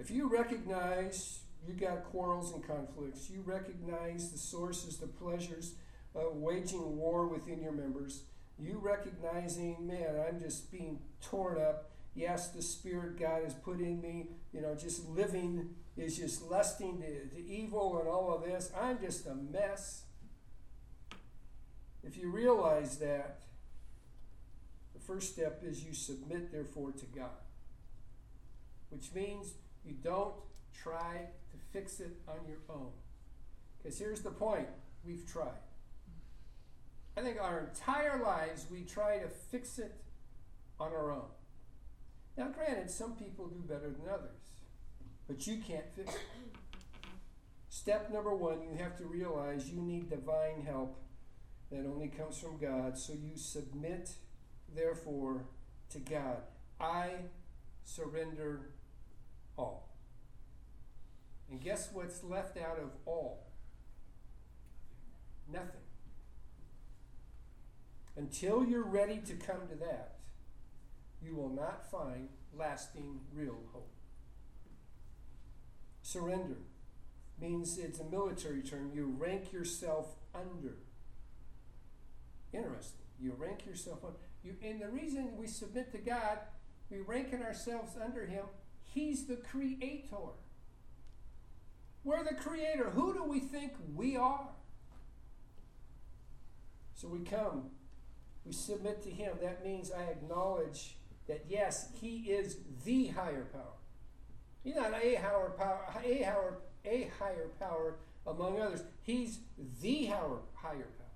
If you recognize you got quarrels and conflicts, you recognize the sources, the pleasures of waging war within your members, you recognizing, man, I'm just being torn up. Yes, the spirit God has put in me, you know, just living is just lusting to, to evil and all of this. I'm just a mess. If you realize that, the first step is you submit, therefore, to God, which means you don't try to fix it on your own. Because here's the point we've tried. I think our entire lives we try to fix it on our own. Now, granted, some people do better than others, but you can't fix it. Step number one, you have to realize you need divine help that only comes from God. So you submit, therefore, to God. I surrender all. And guess what's left out of all? Nothing. Until you're ready to come to that, you will not find lasting, real hope. Surrender means it's a military term. You rank yourself under. Interesting. You rank yourself under. You, and the reason we submit to God, we ranking ourselves under Him. He's the creator. We're the creator. Who do we think we are? So we come, we submit to Him. That means I acknowledge that yes, He is the higher power. He's not a higher power, a higher, a higher power among others. He's the higher, higher power.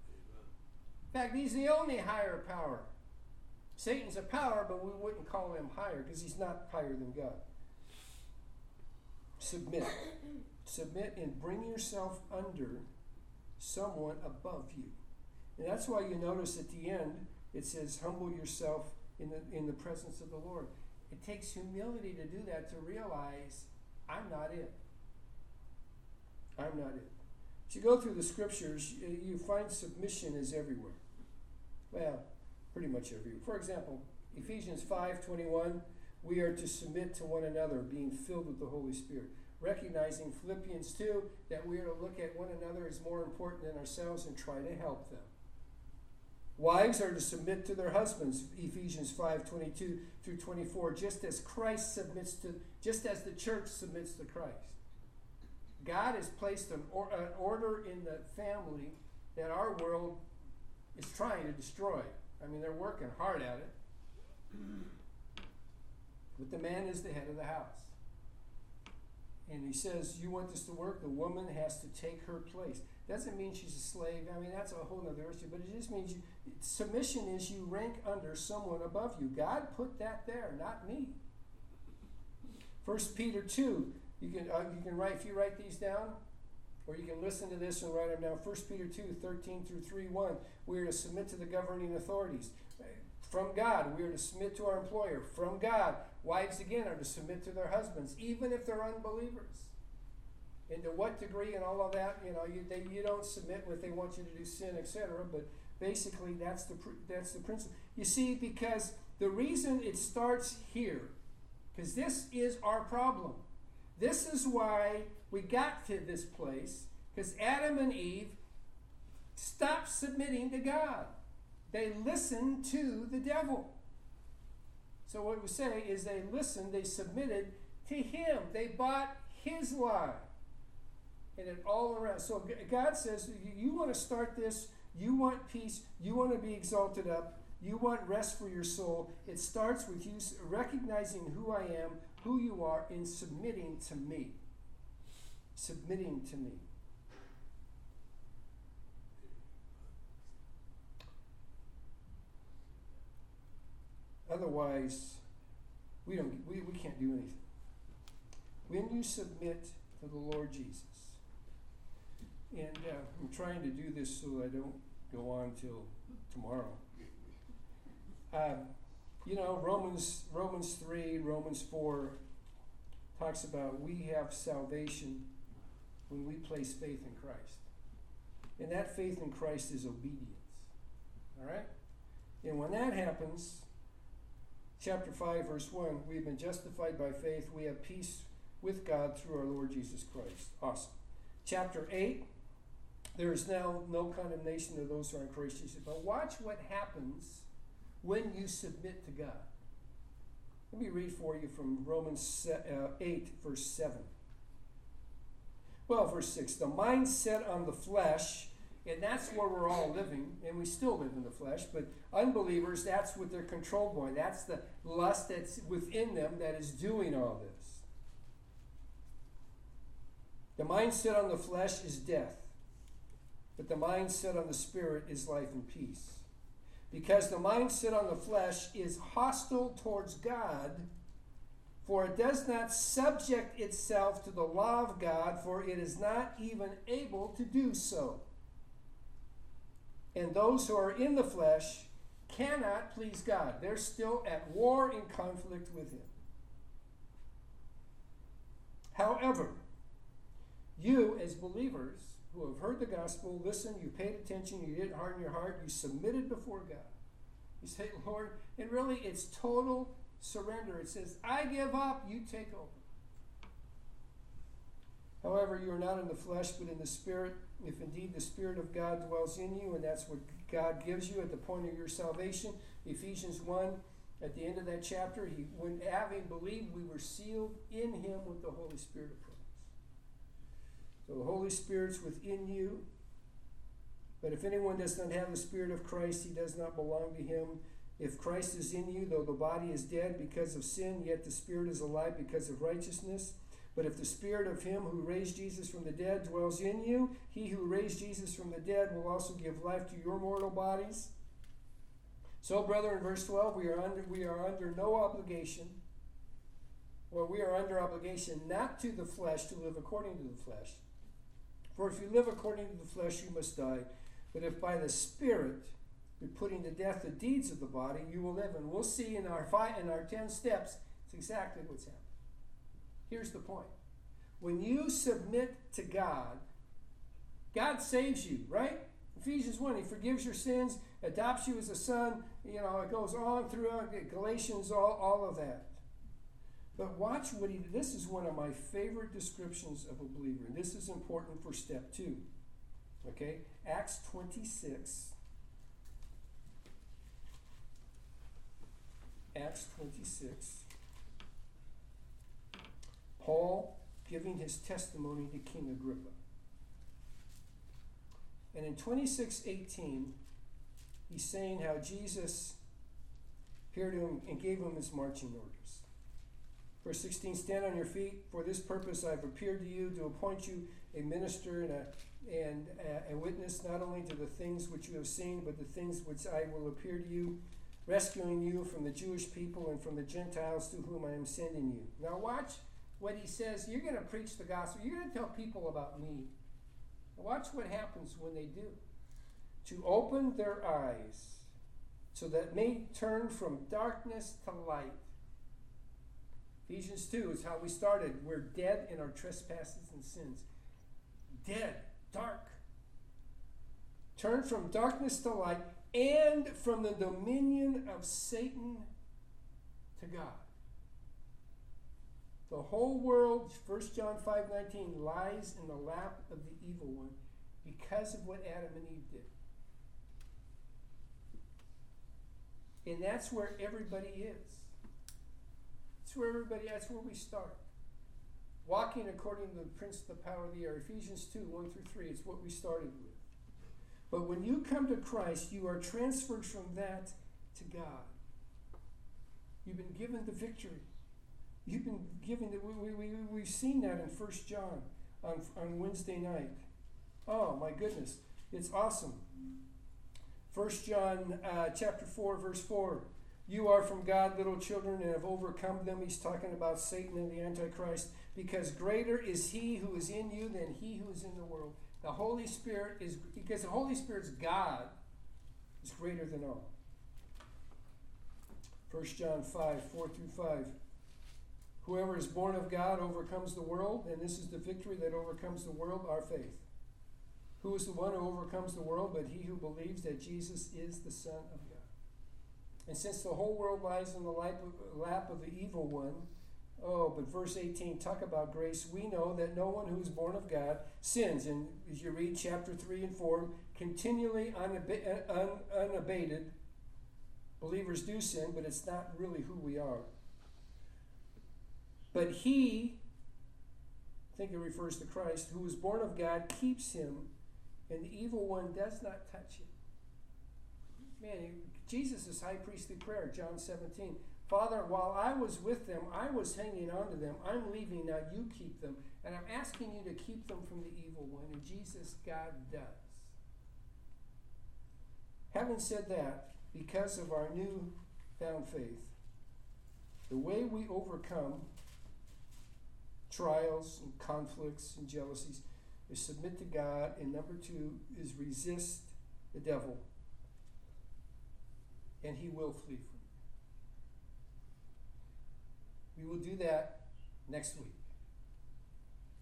In fact, He's the only higher power. Satan's a power, but we wouldn't call him higher because he's not higher than God. Submit. Submit and bring yourself under someone above you. And that's why you notice at the end it says, humble yourself in the, in the presence of the Lord. It takes humility to do that, to realize I'm not it. I'm not it. As you go through the scriptures, you find submission is everywhere. Well, pretty much everywhere. For example, Ephesians 5:21, we are to submit to one another, being filled with the Holy Spirit. Recognizing Philippians 2 that we are to look at one another as more important than ourselves and try to help them. Wives are to submit to their husbands, Ephesians 5 22 through 24, just as Christ submits to, just as the church submits to Christ. God has placed an, or, an order in the family that our world is trying to destroy. I mean, they're working hard at it. But the man is the head of the house. And he says, You want this to work? The woman has to take her place. Doesn't mean she's a slave. I mean, that's a whole other issue. But it just means you, submission is you rank under someone above you. God put that there, not me. First Peter 2, you can, uh, you can write, if you write these down, or you can listen to this and write them down. 1 Peter 2, 13 through 3 1. We are to submit to the governing authorities. From God, we are to submit to our employer. From God, wives again are to submit to their husbands, even if they're unbelievers. And to what degree and all of that, you know, you, they, you don't submit if they want you to do sin, etc. But basically, that's the that's the principle. You see, because the reason it starts here, because this is our problem. This is why we got to this place Because Adam and Eve stopped submitting to God. They listened to the devil. So what we say is they listened, they submitted to him. They bought his lie. And it all around. So God says, you want to start this, you want peace, you want to be exalted up, you want rest for your soul. It starts with you recognizing who I am, who you are, and submitting to me. Submitting to me. Otherwise, we don't we, we can't do anything. When you submit to the Lord Jesus, and uh, I'm trying to do this so I don't go on till tomorrow. Um, you know, Romans Romans three, Romans four talks about we have salvation when we place faith in Christ, and that faith in Christ is obedience. All right, and when that happens, chapter 5, verse 1 we've been justified by faith, we have peace with God through our Lord Jesus Christ. Awesome. Chapter 8, there is now no condemnation of those who are in Christ Jesus. But watch what happens when you submit to God. Let me read for you from Romans uh, 8, verse 7. Well, verse 6 The mind set on the flesh and that's where we're all living, and we still live in the flesh. But unbelievers, that's what they're controlled by. That's the lust that's within them that is doing all this. The mindset on the flesh is death, but the mindset on the spirit is life and peace. Because the mindset on the flesh is hostile towards God, for it does not subject itself to the law of God, for it is not even able to do so and those who are in the flesh cannot please God. They're still at war in conflict with Him. However, you as believers who have heard the gospel, listened, you paid attention, you didn't harden your heart, you submitted before God. You say, Lord, and really it's total surrender. It says, I give up, you take over. However, you are not in the flesh, but in the Spirit, if indeed the Spirit of God dwells in you, and that's what God gives you at the point of your salvation. Ephesians 1, at the end of that chapter, he, when having believed, we were sealed in him with the Holy Spirit of promise. So the Holy Spirit's within you. But if anyone does not have the Spirit of Christ, he does not belong to him. If Christ is in you, though the body is dead because of sin, yet the Spirit is alive because of righteousness. But if the spirit of him who raised Jesus from the dead dwells in you, he who raised Jesus from the dead will also give life to your mortal bodies. So, brother, in verse 12, we are under, we are under no obligation, or we are under obligation not to the flesh to live according to the flesh. For if you live according to the flesh, you must die. But if by the Spirit you're putting to death the deeds of the body, you will live. And we'll see in our five, in our ten steps, it's exactly what's happening. Here's the point when you submit to God, God saves you, right? Ephesians 1, He forgives your sins, adopts you as a son. You know, it goes on throughout Galatians, all, all of that. But watch what he This is one of my favorite descriptions of a believer, and this is important for step two. Okay? Acts 26. Acts 26. Paul giving his testimony to King Agrippa. And in 26:18, he's saying how Jesus appeared to him and gave him his marching orders. Verse 16, stand on your feet. For this purpose I've appeared to you to appoint you a minister and a, and a, a witness not only to the things which you have seen, but the things which I will appear to you, rescuing you from the Jewish people and from the Gentiles to whom I am sending you. Now watch what he says, you're going to preach the gospel. You're going to tell people about me. Watch what happens when they do. To open their eyes so that may turn from darkness to light. Ephesians 2 is how we started. We're dead in our trespasses and sins. Dead, dark. Turn from darkness to light and from the dominion of Satan to God. The whole world, 1 John 5 19, lies in the lap of the evil one because of what Adam and Eve did. And that's where everybody is. That's where everybody, that's where we start. Walking according to the prince of the power of the air. Ephesians 2 1 through 3, it's what we started with. But when you come to Christ, you are transferred from that to God. You've been given the victory. You've been given that. we, we, we, we've seen that in 1 John on, on Wednesday night. Oh my goodness, it's awesome. 1 John uh, chapter 4, verse 4. You are from God, little children, and have overcome them. He's talking about Satan and the Antichrist. Because greater is he who is in you than he who is in the world. The Holy Spirit is, because the Holy Spirit's God is greater than all. 1 John 5, 4 through 5. Whoever is born of God overcomes the world, and this is the victory that overcomes the world, our faith. Who is the one who overcomes the world but he who believes that Jesus is the Son of God? And since the whole world lies in the lap of, the evil one, oh, but verse 18, talk about grace. We know that no one who is born of God sins. And as you read chapter 3 and 4, continually unab- un, unabated, believers do sin, but it's not really who we are. But he, I think it refers to Christ, who was born of God, keeps him, and the evil one does not touch him. Man, Jesus' is high priestly prayer, John 17. Father, while I was with them, I was hanging on to them. I'm leaving now. You keep them. And I'm asking you to keep them from the evil one. And Jesus, God, does. Having said that, because of our new found faith, the way we overcome trials and conflicts and jealousies is submit to God, and number two is resist the devil, and he will flee from you. We will do that next week.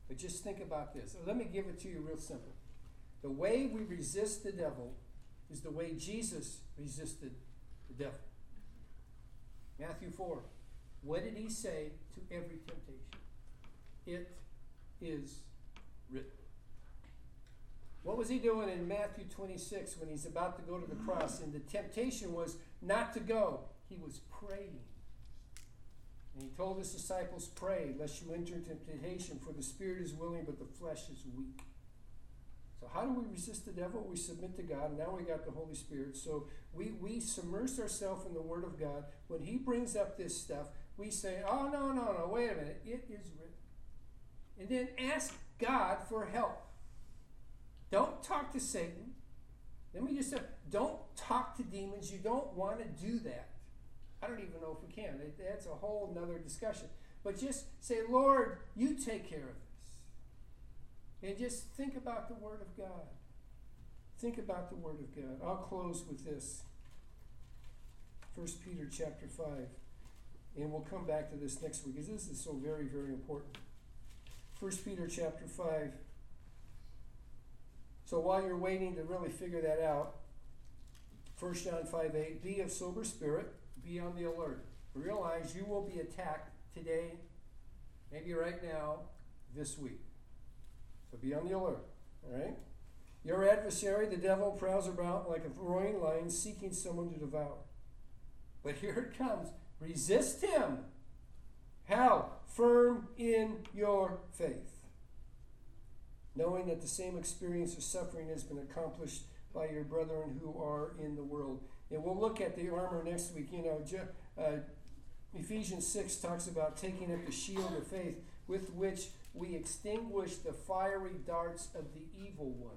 But just think about this. Let me give it to you real simple. The way we resist the devil is the way Jesus resisted the devil. Matthew 4. What did he say to every temptation? It is written. What was he doing in Matthew 26 when he's about to go to the cross? And the temptation was not to go, he was praying. And he told his disciples, Pray, lest you enter into temptation, for the spirit is willing, but the flesh is weak. So, how do we resist the devil? We submit to God. Now we got the Holy Spirit. So, we, we submerge ourselves in the Word of God. When he brings up this stuff, we say, Oh, no, no, no, wait a minute. It is written. And then ask God for help. Don't talk to Satan. Let me just say, don't talk to demons. You don't want to do that. I don't even know if we can. That's a whole nother discussion. But just say, Lord, you take care of this. And just think about the Word of God. Think about the Word of God. I'll close with this. 1 Peter chapter 5. And we'll come back to this next week because this is so very, very important. 1 Peter chapter 5. So while you're waiting to really figure that out, 1 John 5 8, be of sober spirit, be on the alert. Realize you will be attacked today, maybe right now, this week. So be on the alert, all right? Your adversary, the devil, prowls about like a roaring lion seeking someone to devour. But here it comes resist him. How? Firm in your faith knowing that the same experience of suffering has been accomplished by your brethren who are in the world. And we'll look at the armor next week. You know, uh, Ephesians 6 talks about taking up the shield of faith with which we extinguish the fiery darts of the evil one.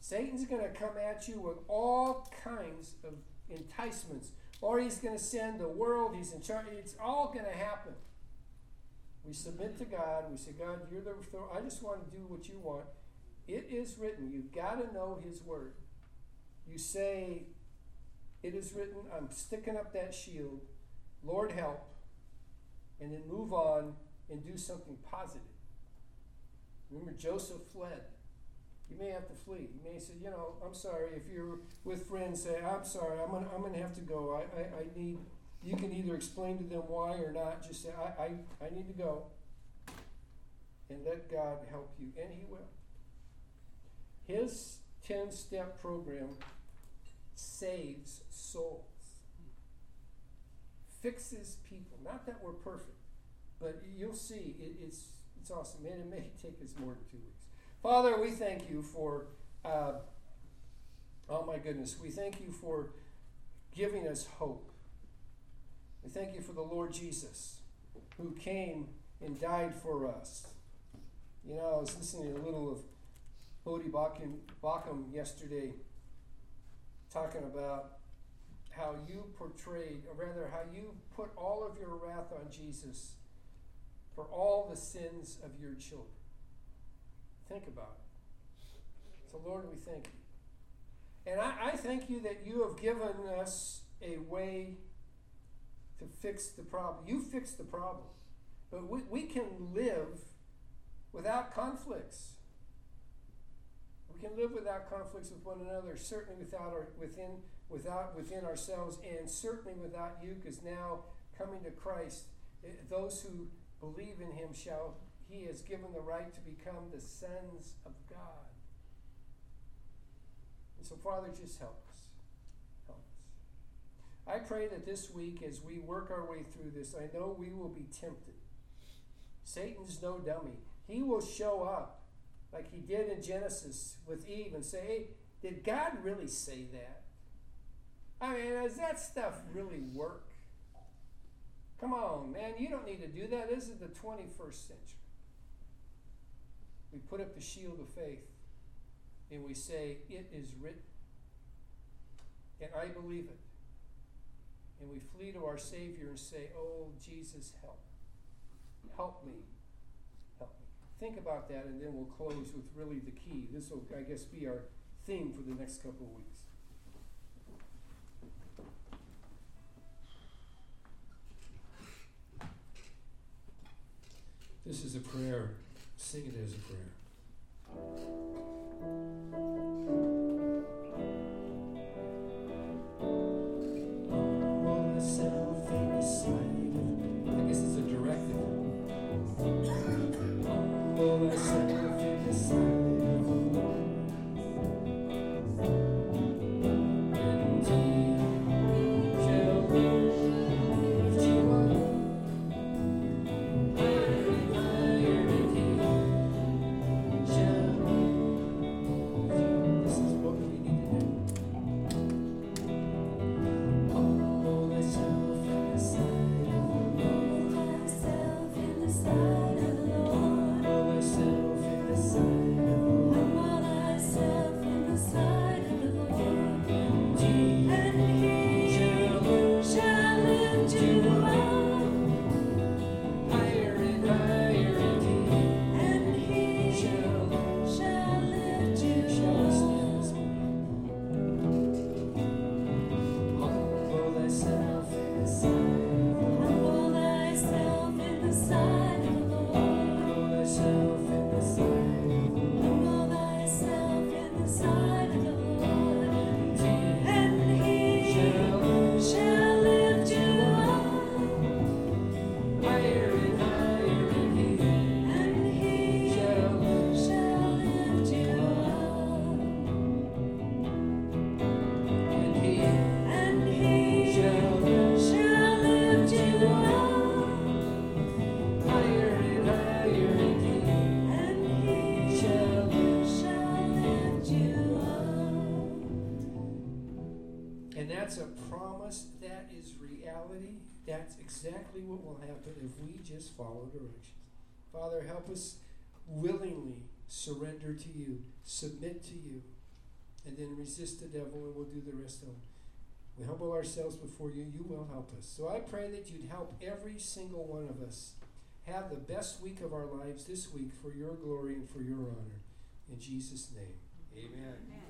Satan's going to come at you with all kinds of enticements, or he's going to send the world, he's in charge. It's all going to happen. We submit to God. We say, God, you're the. I just want to do what you want. It is written. You've got to know His word. You say, It is written. I'm sticking up that shield. Lord, help. And then move on and do something positive. Remember, Joseph fled. You may have to flee. You may say, you know, I'm sorry. If you're with friends, say, I'm sorry. I'm gonna, I'm gonna have to go. I, I, I need, You can either explain to them why or not. Just say, I, I, I need to go. And let God help you. And He will. His 10 step program saves souls, fixes people. Not that we're perfect, but you'll see it, it's, it's awesome. Man, it may take us more than two weeks. Father, we thank you for, uh, oh my goodness, we thank you for giving us hope. We thank you for the Lord Jesus who came and died for us. You know, I was listening a little of Baucham, Baucham yesterday talking about how you portrayed, or rather, how you put all of your wrath on Jesus for all the sins of your children. Think about it. So, Lord, we thank you. And I, I thank you that you have given us a way to fix the problem. You fix the problem. But we, we can live without conflicts. We can live without conflicts with one another, certainly without our, within without within ourselves, and certainly without you, because now coming to Christ, eh, those who believe in Him shall He has given the right to become the sons of God. And so, Father, just help us. Help us. I pray that this week, as we work our way through this, I know we will be tempted. Satan's no dummy. He will show up like he did in Genesis with Eve and say, hey, did God really say that? I mean, does that stuff really work? Come on, man, you don't need to do that. This is the 21st century. We put up the shield of faith and we say, It is written. And I believe it. And we flee to our Savior and say, Oh, Jesus, help. Help me. Help me. Think about that, and then we'll close with really the key. This will, I guess, be our theme for the next couple of weeks. This is a prayer. Sing it as a prayer. Exactly what will happen if we just follow directions. Father, help us willingly surrender to you, submit to you, and then resist the devil, and we'll do the rest of it. We humble ourselves before you. You will help us. So I pray that you'd help every single one of us have the best week of our lives this week for your glory and for your honor. In Jesus' name, amen. Amen.